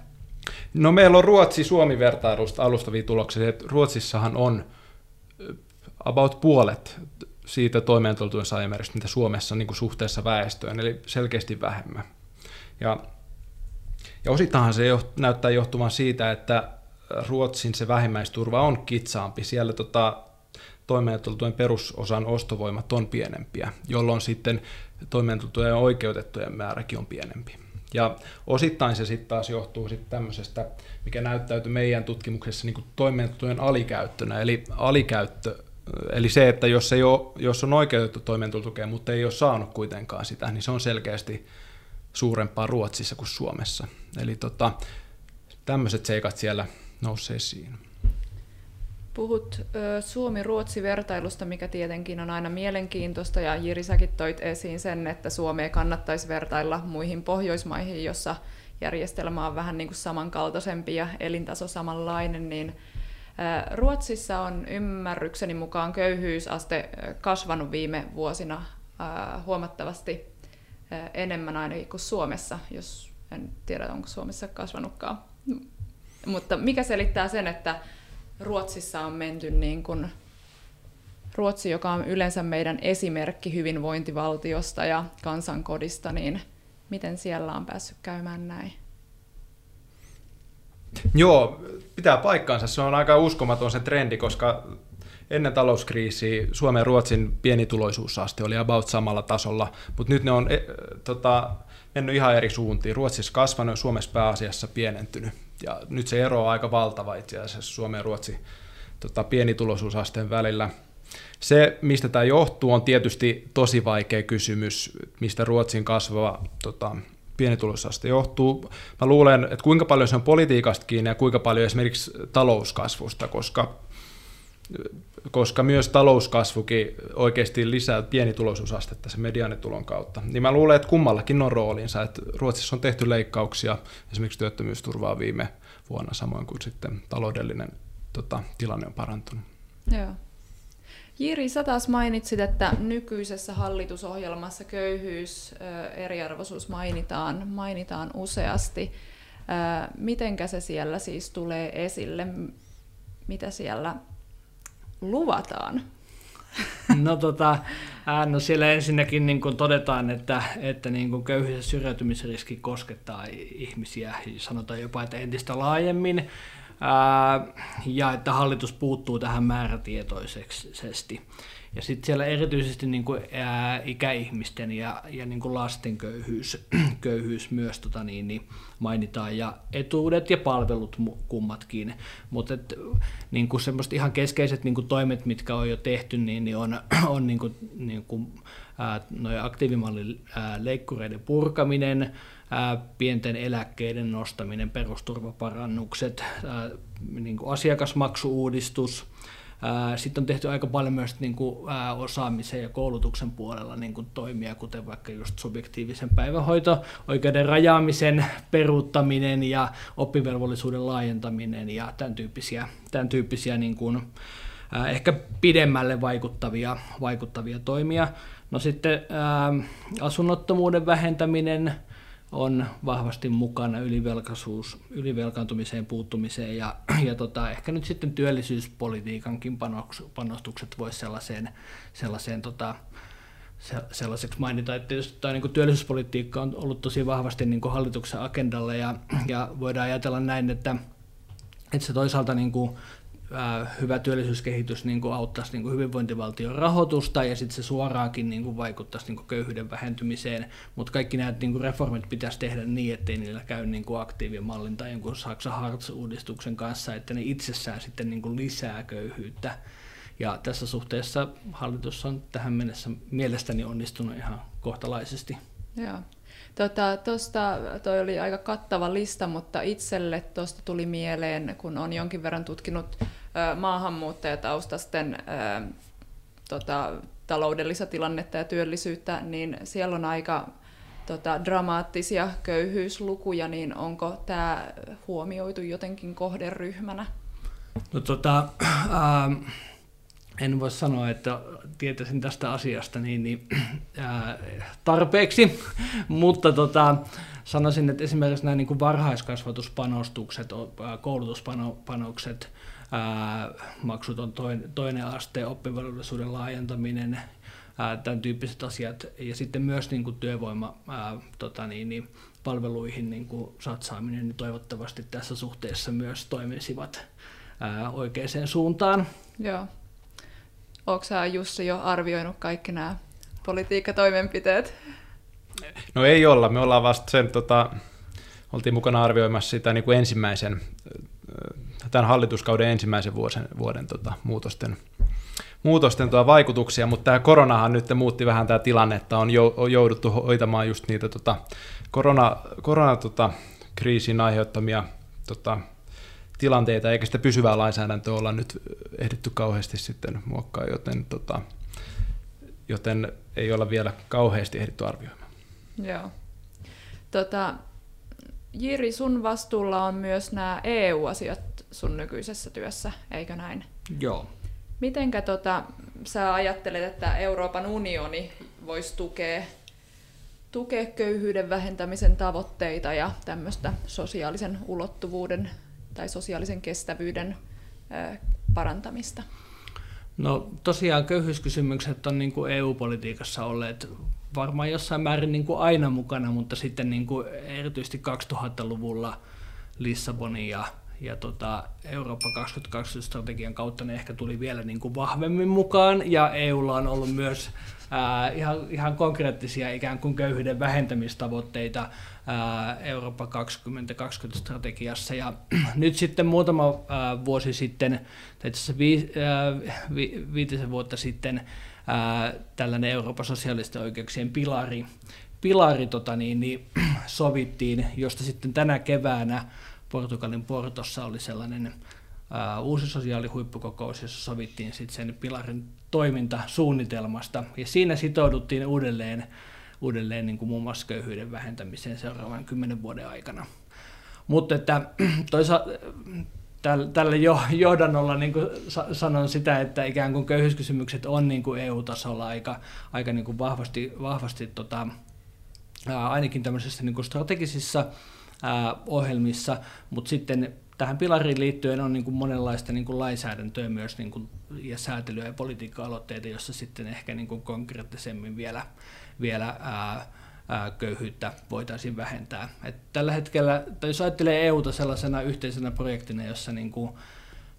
[SPEAKER 2] No meillä on Ruotsi-Suomi-vertailusta alustavia tuloksia. Ruotsissahan on about puolet siitä toimeentulotuen saajamäärästä, mitä Suomessa niin kuin suhteessa väestöön, eli selkeästi vähemmän. Ja, ja osittainhan se jo, näyttää johtuvan siitä, että Ruotsin se vähimmäisturva on kitsaampi. Siellä tota, toimeentulotuen perusosan ostovoimat on pienempiä, jolloin sitten toimeentulotuen oikeutettujen määräkin on pienempi. Ja osittain se sitten taas johtuu sitten tämmöisestä, mikä näyttäytyy meidän tutkimuksessa niin toimeentulotuen alikäyttönä, eli alikäyttö Eli se, että jos, ei ole, jos on oikeutettu toimeentulotukea, mutta ei ole saanut kuitenkaan sitä, niin se on selkeästi suurempaa Ruotsissa kuin Suomessa. Eli tota, tämmöiset seikat siellä nousee esiin.
[SPEAKER 1] Puhut Suomi-Ruotsi-vertailusta, mikä tietenkin on aina mielenkiintoista, ja Jiri, säkin toit esiin sen, että Suomea kannattaisi vertailla muihin Pohjoismaihin, jossa järjestelmä on vähän niin kuin samankaltaisempi ja elintaso samanlainen, niin Ruotsissa on ymmärrykseni mukaan köyhyysaste kasvanut viime vuosina huomattavasti enemmän ainakin kuin Suomessa, jos en tiedä onko Suomessa kasvanutkaan. Mutta mikä selittää sen, että Ruotsissa on menty niin kuin Ruotsi, joka on yleensä meidän esimerkki hyvinvointivaltiosta ja kansankodista, niin miten siellä on päässyt käymään näin?
[SPEAKER 2] Joo, pitää paikkaansa. Se on aika uskomaton se trendi, koska ennen talouskriisiä Suomen ja Ruotsin pienituloisuusaste oli about samalla tasolla, mutta nyt ne on e, tota, mennyt ihan eri suuntiin. Ruotsissa kasvanut ja Suomessa pääasiassa pienentynyt. Ja nyt se ero on aika valtava itse asiassa Suomen ja Ruotsin tota, pienituloisuusasteen välillä. Se, mistä tämä johtuu, on tietysti tosi vaikea kysymys, mistä Ruotsin kasvava tota, pienituloisuusaste johtuu. Mä luulen, että kuinka paljon se on politiikasta kiinni ja kuinka paljon esimerkiksi talouskasvusta, koska, koska myös talouskasvukin oikeasti lisää pienituloisuusastetta sen mediaanitulon kautta. Niin mä luulen, että kummallakin on roolinsa. Että Ruotsissa on tehty leikkauksia esimerkiksi työttömyysturvaa viime vuonna, samoin kuin sitten taloudellinen tota, tilanne on parantunut.
[SPEAKER 1] Joo. Jiri, sä taas mainitsit, että nykyisessä hallitusohjelmassa köyhyys, eriarvoisuus mainitaan, mainitaan useasti. Mitenkä se siellä siis tulee esille? Mitä siellä luvataan?
[SPEAKER 3] No, tota, no siellä ensinnäkin niin kuin todetaan, että, että niin kuin köyhyys- ja syrjäytymisriski koskettaa ihmisiä, sanotaan jopa, että entistä laajemmin ja että hallitus puuttuu tähän määrätietoisesti. Ja sitten siellä erityisesti niin kuin, ää, ikäihmisten ja, ja niin kuin lasten köyhyys, *clears throat* köyhyys myös tota niin, niin mainitaan, ja etuudet ja palvelut kummatkin. Mutta niin semmoiset ihan keskeiset niin kuin toimet, mitkä on jo tehty, niin, niin on, *clears throat* on niin kuin, niin kuin, ää, aktiivimallin ää, leikkureiden purkaminen, pienten eläkkeiden nostaminen, perusturvaparannukset, niin kuin asiakasmaksuuudistus. Sitten on tehty aika paljon myös niin kuin, osaamisen ja koulutuksen puolella niin kuin toimia, kuten vaikka just subjektiivisen päivähoito, oikeuden rajaamisen peruuttaminen ja oppivelvollisuuden laajentaminen ja tämän tyyppisiä, tämän tyyppisiä niin kuin, ehkä pidemmälle vaikuttavia, vaikuttavia toimia. No sitten asunnottomuuden vähentäminen, on vahvasti mukana ylivelkaisuus, ylivelkaantumiseen puuttumiseen ja, ja tota, ehkä nyt sitten työllisyyspolitiikankin panostukset voisi sellaiseen, sellaiseen tota, sellaiseksi mainita, että tietysti tämä niin työllisyyspolitiikka on ollut tosi vahvasti niin hallituksen agendalla ja, ja voidaan ajatella näin, että, että se toisaalta niin kuin hyvä työllisyyskehitys niin kuin auttaisi niin kuin hyvinvointivaltion rahoitusta ja sitten se suoraankin niin kuin vaikuttaisi niin kuin köyhyyden vähentymiseen, mutta kaikki nämä niin kuin reformit pitäisi tehdä niin, ettei niillä käy niin kuin aktiivimallin tai jonkun Saksa Hartz-uudistuksen kanssa, että ne itsessään sitten niin kuin lisää köyhyyttä. Ja tässä suhteessa hallitus on tähän mennessä mielestäni onnistunut ihan kohtalaisesti.
[SPEAKER 1] Joo. Tota, tosta, toi oli aika kattava lista, mutta itselle tuosta tuli mieleen, kun on jonkin verran tutkinut maahanmuuttajataustasten tota, taloudellista tilannetta ja työllisyyttä, niin siellä on aika tota, dramaattisia köyhyyslukuja, niin onko tämä huomioitu jotenkin kohderyhmänä?
[SPEAKER 3] No tota, *clears throat* ähm, en voi sanoa, että tietäisin tästä asiasta niin, niin *clears throat* ää, tarpeeksi, *laughs* mutta tota, sanoisin, että esimerkiksi nämä niin kuin varhaiskasvatuspanostukset, koulutuspanokset, ää, maksuton toinen aste, oppivelvollisuuden laajentaminen, ää, tämän tyyppiset asiat, ja sitten myös niin kuin työvoima ää, tota niin, niin, palveluihin niin kuin satsaaminen, niin toivottavasti tässä suhteessa myös toimisivat ää, oikeaan suuntaan.
[SPEAKER 1] Joo. Onko sä Jussi jo arvioinut kaikki nämä politiikkatoimenpiteet?
[SPEAKER 2] No ei olla, me ollaan vasta sen, tota, oltiin mukana arvioimassa sitä niin kuin ensimmäisen, tämän hallituskauden ensimmäisen vuoden, vuoden tota, muutosten, muutosten tuo vaikutuksia, mutta tämä koronahan nyt muutti vähän tämä tilanne, että on, jouduttu hoitamaan just niitä tota, korona, korona tota, kriisin aiheuttamia tota, tilanteita, eikä sitä pysyvää lainsäädäntöä olla nyt ehditty kauheasti sitten muokkaa, joten, tota, joten ei olla vielä kauheasti ehditty arvioimaan.
[SPEAKER 1] Joo. Tota, Jiri, sun vastuulla on myös nämä EU-asiat sun nykyisessä työssä, eikö näin?
[SPEAKER 3] Joo.
[SPEAKER 1] Mitenkä tota, sä ajattelet, että Euroopan unioni voisi tukea, tukea köyhyyden vähentämisen tavoitteita ja tämmöistä sosiaalisen ulottuvuuden tai sosiaalisen kestävyyden parantamista?
[SPEAKER 3] No tosiaan köyhyyskysymykset on niin kuin EU-politiikassa olleet varmaan jossain määrin niin kuin aina mukana, mutta sitten niin kuin erityisesti 2000-luvulla Lissabonin ja, ja tota Eurooppa 2020-strategian kautta ne ehkä tuli vielä niin kuin vahvemmin mukaan, ja EUlla on ollut myös ää, ihan, ihan konkreettisia ikään kuin köyhyyden vähentämistavoitteita ää, Eurooppa 2020-strategiassa. Ja *clears throat* nyt sitten muutama ää, vuosi sitten, tai itse asiassa vi, ää, vi, viitisen vuotta sitten, ää, tällainen Euroopan sosiaalisten oikeuksien pilari, pilari tota niin, niin, *clears throat* sovittiin, josta sitten tänä keväänä Portugalin Portossa oli sellainen uh, uusi sosiaalihuippukokous, jossa sovittiin sitten sen pilarin toimintasuunnitelmasta, ja siinä sitouduttiin uudelleen, uudelleen niin kuin muun muassa köyhyyden vähentämiseen seuraavan kymmenen vuoden aikana. Mutta että *clears throat* toisaalta tällä johdannolla niin kuin sanon sitä, että ikään kuin köyhyyskysymykset on niin kuin EU-tasolla aika, aika niin kuin vahvasti, vahvasti tota, ainakin tämmöisissä niin kuin strategisissa ohjelmissa, mutta sitten tähän pilariin liittyen on niin kuin monenlaista niin kuin lainsäädäntöä myös niin kuin, ja säätelyä ja politiikka-aloitteita, jossa sitten ehkä niin kuin konkreettisemmin vielä, vielä ää, ää, köyhyyttä voitaisiin vähentää. Et tällä hetkellä, tai jos ajattelee EUta sellaisena yhteisenä projektina, jossa niin kuin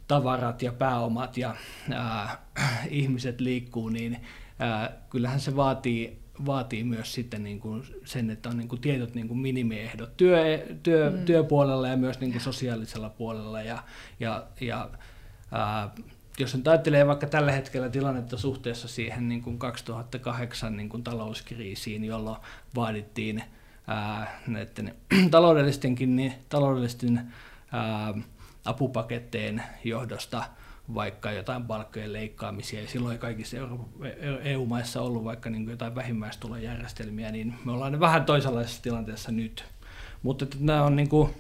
[SPEAKER 3] tavarat ja pääomat ja ää, *clears throat* ihmiset liikkuu, niin ää, kyllähän se vaatii vaatii myös sitten niin kuin sen, että on niin kuin tietyt niin kuin minimiehdot työ, työ, mm. työpuolella ja myös niin kuin sosiaalisella puolella. Ja, ja, ja ää, jos nyt ajattelee vaikka tällä hetkellä tilannetta suhteessa siihen niin kuin 2008 niin kuin talouskriisiin, jolloin vaadittiin ää, näiden *clears throat* taloudellistenkin, niin, taloudellisten ää, apupaketteen johdosta – vaikka jotain palkkojen leikkaamisia, ja silloin ei kaikissa EU-maissa ollut vaikka niin jotain vähimmäistulojärjestelmiä, niin me ollaan vähän toisenlaisessa tilanteessa nyt. Mutta että nämä on, niin kuin,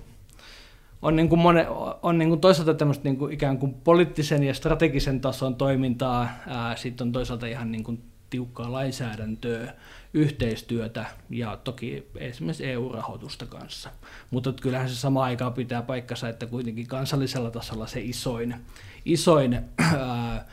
[SPEAKER 3] on, niin kuin mone, on niin kuin toisaalta tämmöistä niin kuin ikään kuin poliittisen ja strategisen tason toimintaa, sitten on toisaalta ihan niin kuin tiukkaa lainsäädäntöä, yhteistyötä ja toki esimerkiksi EU-rahoitusta kanssa. Mutta kyllähän se sama aikaa pitää paikkansa, että kuitenkin kansallisella tasolla se isoin, isoin ää,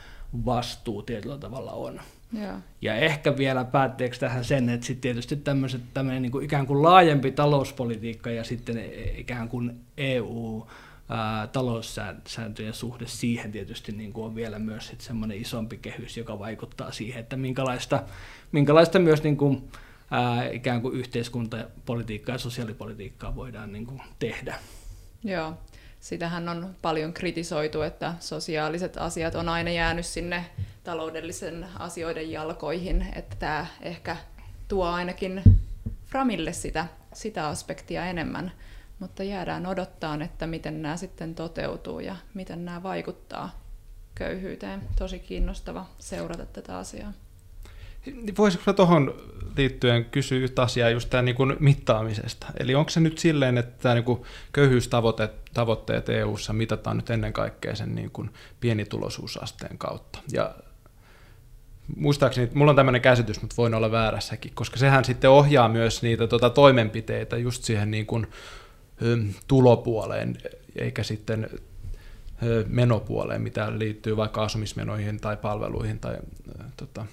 [SPEAKER 3] vastuu tietyllä tavalla on. Ja. ja ehkä vielä päätteeksi tähän sen, että sitten tietysti tämmöiset, tämmöinen niin kuin ikään kuin laajempi talouspolitiikka ja sitten ikään kuin EU ää, taloussääntöjen suhde siihen tietysti niin kuin on vielä myös semmoinen isompi kehys, joka vaikuttaa siihen, että minkälaista, minkälaista myös niin kuin, ää, ikään kuin yhteiskuntapolitiikkaa ja sosiaalipolitiikkaa voidaan niin kuin tehdä.
[SPEAKER 1] Joo, sitähän on paljon kritisoitu, että sosiaaliset asiat on aina jäänyt sinne taloudellisen asioiden jalkoihin, että tämä ehkä tuo ainakin Framille sitä, sitä aspektia enemmän, mutta jäädään odottaa, että miten nämä sitten toteutuu ja miten nämä vaikuttaa köyhyyteen. Tosi kiinnostava seurata tätä asiaa.
[SPEAKER 2] voisiko tuohon liittyen kysyä yhtä asiaa just tämän niin kuin mittaamisesta. Eli onko se nyt silleen, että tämä niin kuin köyhyystavoitteet EU-ssa mitataan nyt ennen kaikkea sen niin kuin pienituloisuusasteen kautta? Ja muistaakseni, mulla on tämmöinen käsitys, mutta voin olla väärässäkin, koska sehän sitten ohjaa myös niitä tuota, toimenpiteitä just siihen niin kuin, tulopuoleen, eikä sitten menopuoleen, mitä liittyy vaikka asumismenoihin tai palveluihin tai tota,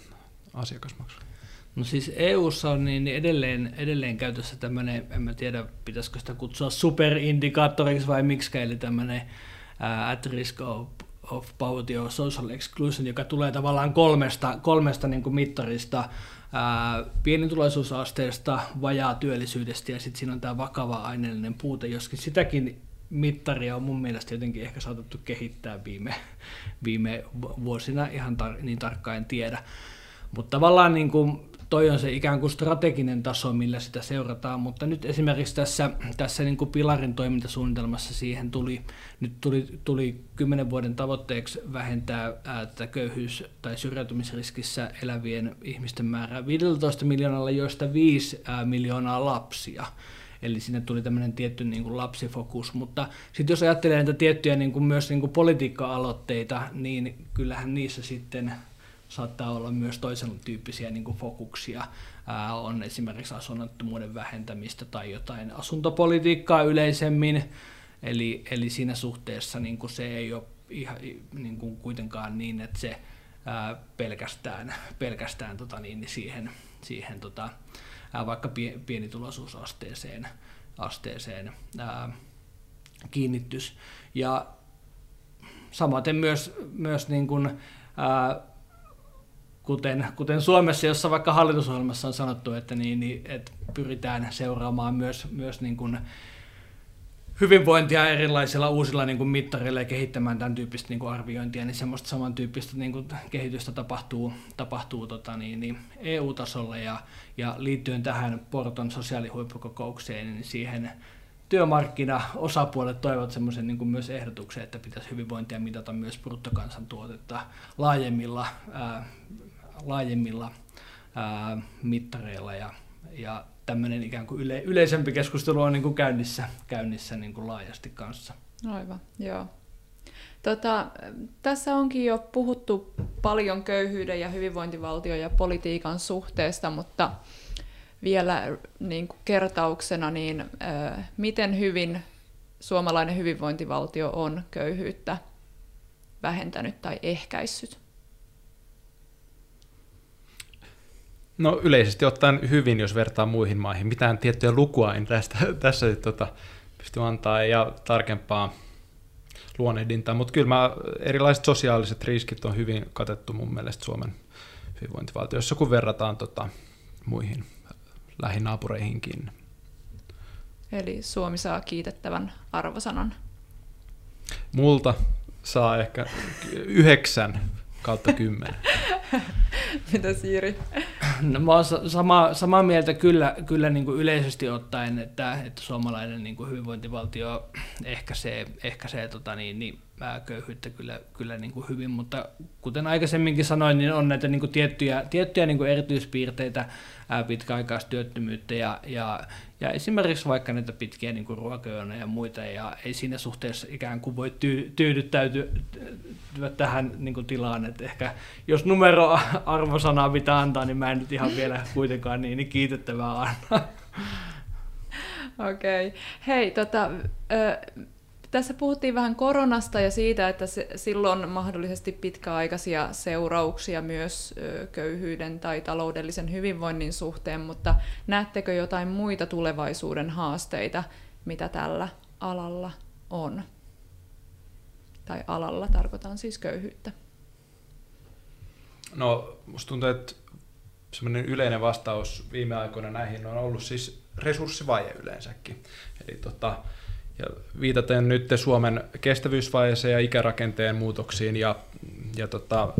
[SPEAKER 2] asiakasmaksuihin.
[SPEAKER 3] No siis EU:ssa on niin edelleen, edelleen käytössä tämmöinen, en mä tiedä pitäisikö sitä kutsua superindikaattoriksi vai miksi, eli tämmöinen at risk of, of poverty or social exclusion, joka tulee tavallaan kolmesta, kolmesta niin kuin mittarista, pienituloisuusasteesta, vajaa työllisyydestä ja sitten siinä on tämä vakava aineellinen puute, joskin sitäkin mittaria on mun mielestä jotenkin ehkä saatettu kehittää viime, viime vuosina, ihan tar- niin tarkkaan en tiedä. Mutta tavallaan niin kuin toi on se ikään kuin strateginen taso, millä sitä seurataan, mutta nyt esimerkiksi tässä, tässä niin kuin Pilarin toimintasuunnitelmassa siihen tuli, nyt tuli, tuli 10 vuoden tavoitteeksi vähentää tätä köyhyys- tai syrjäytymisriskissä elävien ihmisten määrää 15 miljoonalla, joista 5 miljoonaa lapsia. Eli sinne tuli tämmöinen tietty niin kuin lapsifokus, mutta sitten jos ajattelee näitä tiettyjä niin kuin myös niin kuin politiikka-aloitteita, niin kyllähän niissä sitten saattaa olla myös toisen tyyppisiä niin kuin fokuksia. Ää, on esimerkiksi asunnottomuuden vähentämistä tai jotain asuntopolitiikkaa yleisemmin. Eli, eli siinä suhteessa niin kuin se ei ole ihan, niin kuin kuitenkaan niin, että se ää, pelkästään, pelkästään tota niin, siihen, siihen tota, ää, vaikka pienituloisuusasteeseen asteeseen, ää, kiinnittyisi. Ja samaten myös, myös niin kuin, ää, kuten, kuten Suomessa, jossa vaikka hallitusohjelmassa on sanottu, että, niin, niin, että pyritään seuraamaan myös, myös niin kuin hyvinvointia erilaisilla uusilla niin kuin mittareilla ja kehittämään tämän tyyppistä niin kuin arviointia, niin semmoista samantyyppistä niin kuin kehitystä tapahtuu, tapahtuu tota, niin, niin EU-tasolla ja, ja liittyen tähän Porton sosiaalihuippukokoukseen, niin siihen työmarkkinaosapuolet toivat semmoisen niin myös ehdotuksen, että pitäisi hyvinvointia mitata myös bruttokansantuotetta laajemmilla ää, laajemmilla ää, mittareilla ja, ja tämmöinen ikään kuin yle, yleisempi keskustelu on niin kuin käynnissä, käynnissä niin kuin laajasti kanssa.
[SPEAKER 1] Aivan, joo. Tota, tässä onkin jo puhuttu paljon köyhyyden ja hyvinvointivaltion ja politiikan suhteesta, mutta vielä niin kuin kertauksena, niin miten hyvin suomalainen hyvinvointivaltio on köyhyyttä vähentänyt tai ehkäissyt?
[SPEAKER 2] No yleisesti ottaen hyvin, jos vertaa muihin maihin. Mitään tiettyjä lukua en tästä, *laughs* tässä tota, pysty antaa ja tarkempaa luonnehdintaa, mutta kyllä mä, erilaiset sosiaaliset riskit on hyvin katettu mun mielestä Suomen hyvinvointivaltiossa, kun verrataan tota, muihin lähinaapureihinkin.
[SPEAKER 1] Eli Suomi saa kiitettävän arvosanan.
[SPEAKER 2] Multa saa ehkä yhdeksän kautta kymmenen. *laughs*
[SPEAKER 1] Mitä Siiri?
[SPEAKER 3] No mä oon sama, samaa mieltä kyllä, kyllä niin kuin yleisesti ottaen, että, että suomalainen niin kuin hyvinvointivaltio ehkäisee, ehkäisee tota niin, niin, köyhyyttä kyllä, kyllä niin kuin hyvin, mutta kuten aikaisemminkin sanoin, niin on näitä niin kuin tiettyjä, tiettyjä niin kuin erityispiirteitä, pitkäaikaistyöttömyyttä ja, ja, ja esimerkiksi vaikka näitä pitkiä niin ruokajonoja ja muita, ja ei siinä suhteessa ikään kuin voi tyy, tyydyttäytyä tähän niin kuin tilaan, että ehkä jos numeroarvosanaa *laughs* pitää antaa, niin mä en nyt ihan vielä kuitenkaan niin, niin kiitettävää anna.
[SPEAKER 1] Okei. Okay. Hei, tota, tässä puhuttiin vähän koronasta ja siitä, että se, silloin mahdollisesti pitkäaikaisia seurauksia myös köyhyyden tai taloudellisen hyvinvoinnin suhteen, mutta näettekö jotain muita tulevaisuuden haasteita, mitä tällä alalla on? Tai alalla tarkoitan siis köyhyyttä.
[SPEAKER 2] No, musta tuntuu, että semmoinen yleinen vastaus viime aikoina näihin on ollut siis resurssivaje yleensäkin. Eli tota, ja viitaten nyt Suomen kestävyysvaiheeseen ja ikärakenteen muutoksiin ja, ja tota,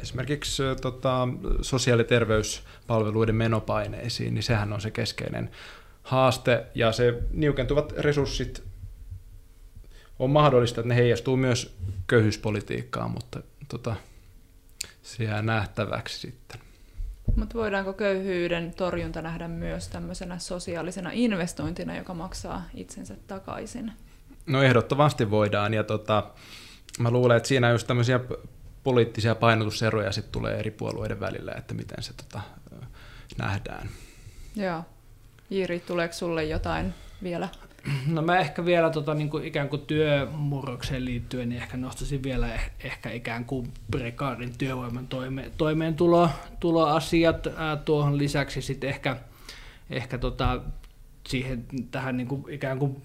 [SPEAKER 2] esimerkiksi tota, sosiaali- ja terveyspalveluiden menopaineisiin, niin sehän on se keskeinen haaste ja se niukentuvat resurssit on mahdollista, että ne heijastuu myös köyhyyspolitiikkaan, mutta tota, se jää nähtäväksi sitten.
[SPEAKER 1] Mutta voidaanko köyhyyden torjunta nähdä myös tämmöisenä sosiaalisena investointina, joka maksaa itsensä takaisin?
[SPEAKER 2] No ehdottomasti voidaan, ja tota, mä luulen, että siinä just tämmöisiä poliittisia painotuseroja sitten tulee eri puolueiden välillä, että miten se tota, nähdään.
[SPEAKER 1] Joo. Jiri, tuleeko sulle jotain vielä?
[SPEAKER 3] No mä ehkä vielä tota, niin kuin ikään kuin työmurrokseen liittyen, niin ehkä nostaisin vielä eh, ehkä ikään kuin prekaarin työvoiman toime, toimeentuloasiat ää, tuohon lisäksi sitten ehkä, ehkä tota, siihen tähän niin kuin ikään kuin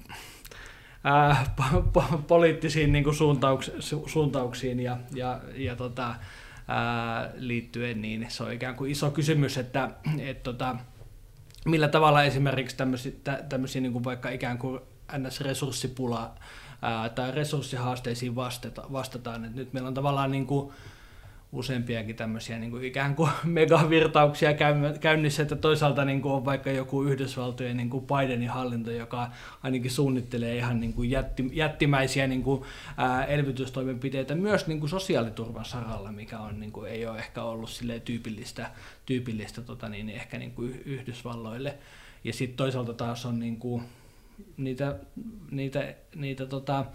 [SPEAKER 3] ää, po, po, poliittisiin niin kuin suuntauks, su, suuntauksiin ja, ja, ja tota, ää, liittyen, niin se on ikään kuin iso kysymys, että et, tota, millä tavalla esimerkiksi tämmöisiä, tämmöisiä niin kuin vaikka ikään kuin NS-resurssipula ää, tai resurssihaasteisiin vastata, vastataan. Et nyt meillä on tavallaan niin kuin useampiakin tämmöisiä niin kuin ikään kuin *laughs* megavirtauksia käynnissä, että toisaalta niin kuin on vaikka joku Yhdysvaltojen niin kuin Bidenin hallinto, joka ainakin suunnittelee ihan niin kuin jätti, jättimäisiä niin kuin, ää, elvytystoimenpiteitä myös niin kuin sosiaaliturvan saralla, mikä on, niin kuin, ei ole ehkä ollut tyypillistä, tyypillistä tota niin, ehkä niin kuin Yhdysvalloille. Ja sitten toisaalta taas on niin kuin, niitä, niitä, niitä tota,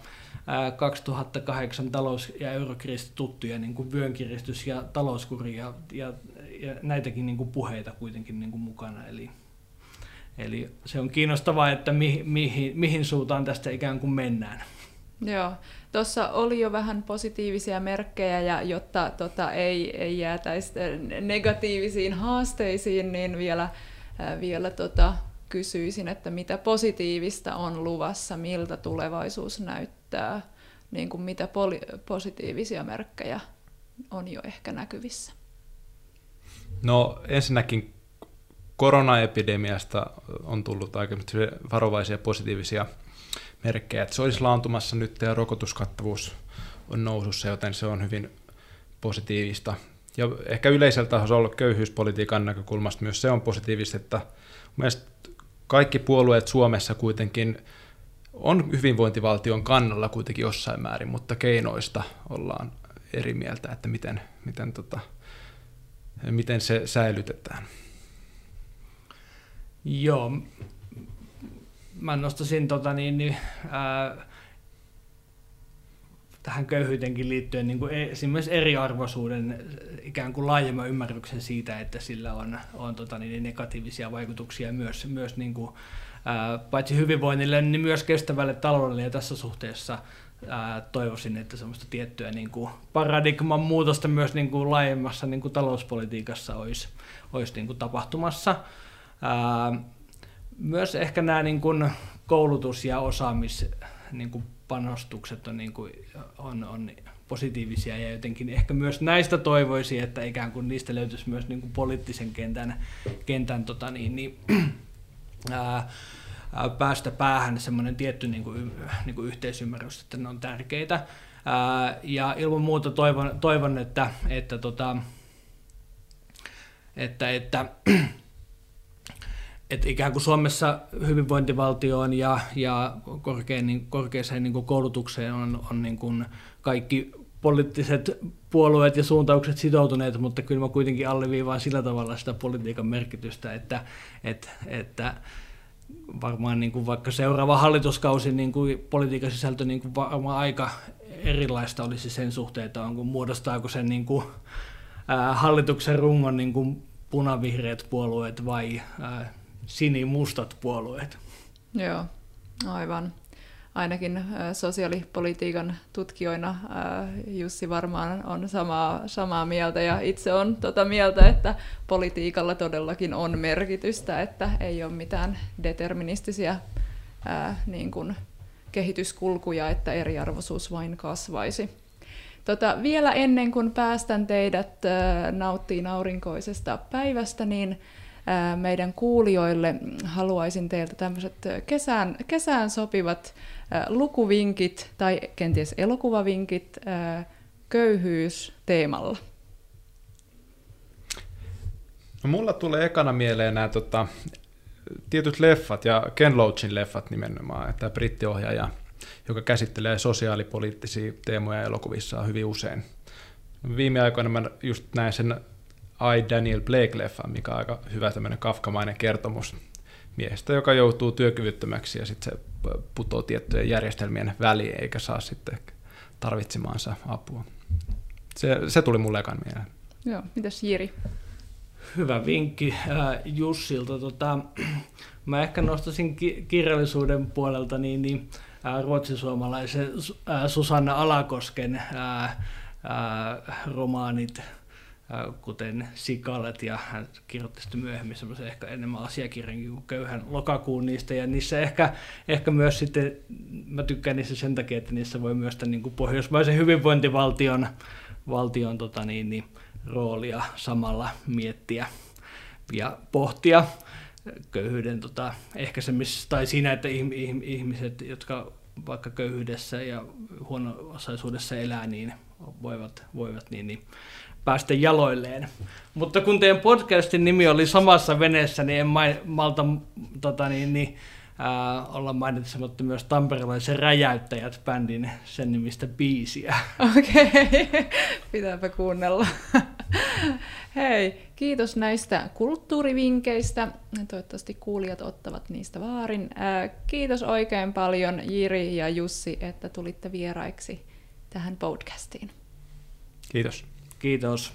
[SPEAKER 3] 2008 talous- ja eurokriisistä tuttuja niin kuin vyönkiristys ja talouskuri ja, ja, ja näitäkin niin kuin puheita kuitenkin niin kuin mukana. Eli, eli se on kiinnostavaa, että mi, mihin, mihin suuntaan tästä ikään kuin mennään.
[SPEAKER 1] Joo, tuossa oli jo vähän positiivisia merkkejä ja jotta tota, ei, ei jäätäisi negatiivisiin haasteisiin, niin vielä, vielä tota, kysyisin, että mitä positiivista on luvassa, miltä tulevaisuus näyttää, niin kuin mitä poli- positiivisia merkkejä on jo ehkä näkyvissä?
[SPEAKER 2] No ensinnäkin koronaepidemiasta on tullut aika varovaisia positiivisia merkkejä, se olisi laantumassa nyt ja rokotuskattavuus on nousussa, joten se on hyvin positiivista. Ja ehkä yleiseltä tasolla köyhyyspolitiikan näkökulmasta myös se on positiivista, että mielestäni kaikki puolueet Suomessa kuitenkin on hyvinvointivaltion kannalla kuitenkin jossain määrin, mutta keinoista ollaan eri mieltä, että miten, miten, tota, miten se säilytetään.
[SPEAKER 3] Joo, mä nostaisin tota, niin, niin, ää, tähän köyhyytenkin liittyen niin kuin e, esimerkiksi eriarvoisuuden ikään kuin laajemman ymmärryksen siitä, että sillä on, on tota, niin negatiivisia vaikutuksia myös, myös niin kuin, paitsi hyvinvoinnille, niin myös kestävälle taloudelle ja tässä suhteessa toivoisin, että semmoista tiettyä niin kuin paradigman muutosta myös niin kuin laajemmassa niin kuin talouspolitiikassa olisi, olisi niin kuin tapahtumassa. Myös ehkä nämä niin kuin koulutus- ja osaamis niin kuin panostukset on, niin kuin, on, on positiivisia ja jotenkin ehkä myös näistä toivoisi, että ikään kuin niistä löytyisi myös niin kuin poliittisen kentän, kentän tota niin, niin, ää, päästä päähän semmoinen tietty niin kuin, niin kuin yhteisymmärrys, että ne on tärkeitä. Ää, ja ilman muuta toivon, toivon että, että, tota, että, että *clears throat* että ikään kuin Suomessa hyvinvointivaltioon ja, ja korkein, niin, korkeaseen niin kuin koulutukseen on, on niin kuin kaikki poliittiset puolueet ja suuntaukset sitoutuneet, mutta kyllä mä kuitenkin alleviivaan sillä tavalla sitä politiikan merkitystä, että, että, että varmaan niin kuin vaikka seuraava hallituskausi niin kuin politiikan sisältö niin kuin varmaan aika erilaista olisi sen suhteen, että onko, muodostaako sen niin kuin, ää, hallituksen rungon niin kuin punavihreät puolueet vai ää, sinimustat puolueet.
[SPEAKER 1] Joo, aivan. Ainakin sosiaalipolitiikan tutkijoina Jussi varmaan on samaa, samaa mieltä ja itse on tota mieltä, että politiikalla todellakin on merkitystä, että ei ole mitään deterministisiä ää, niin kuin kehityskulkuja, että eriarvoisuus vain kasvaisi. Tota, vielä ennen kuin päästän teidät nauttiin aurinkoisesta päivästä, niin meidän kuulijoille haluaisin teiltä tämmöiset kesään, kesään sopivat lukuvinkit tai kenties elokuvavinkit köyhyys teemalla.
[SPEAKER 2] No, mulla tulee ekana mieleen nämä tota, tietyt leffat ja Ken Loachin leffat nimenomaan, että brittiohjaaja, joka käsittelee sosiaalipoliittisia teemoja elokuvissa hyvin usein. Viime aikoina mä just näin sen I. Daniel Blake-leffan, mikä on aika hyvä tämmöinen kafkamainen kertomus miehestä, joka joutuu työkyvyttömäksi ja sitten se putoo tiettyjen järjestelmien väliin eikä saa sitten tarvitsemaansa apua. Se, se tuli mulle ekan mieleen.
[SPEAKER 1] Joo, mitäs Jiri?
[SPEAKER 3] Hyvä vinkki äh, Jussilta. Tota, mä ehkä nostaisin ki- kirjallisuuden puolelta niin, niin äh, ruotsisuomalaisen äh, Susanna Alakosken äh, äh, romaanit, kuten Sikalet, ja hän kirjoitti sitten myöhemmin semmoisen ehkä enemmän asiakirjankin kuin köyhän lokakuun niistä, ja niissä ehkä, ehkä myös sitten, mä tykkään niissä sen takia, että niissä voi myös tämän niin kuin pohjoismaisen hyvinvointivaltion valtion, tota niin, niin, roolia samalla miettiä ja pohtia köyhyyden tota, ehkäisemisessä tai siinä, että ihmiset, jotka vaikka köyhyydessä ja huono-osaisuudessa elää, niin voivat, voivat niin, niin päästä jaloilleen. Mutta kun teidän podcastin nimi oli samassa veneessä, niin en malta tota, niin, niin, ää, olla mainitsematta myös tamperelaisen Räjäyttäjät-bändin sen nimistä biisiä.
[SPEAKER 1] Okei, okay. *laughs* pitääpä kuunnella. Hei, kiitos näistä kulttuurivinkkeistä. Toivottavasti kuulijat ottavat niistä vaarin. Kiitos oikein paljon Jiri ja Jussi, että tulitte vieraiksi tähän podcastiin.
[SPEAKER 2] Kiitos.
[SPEAKER 3] Kiitos.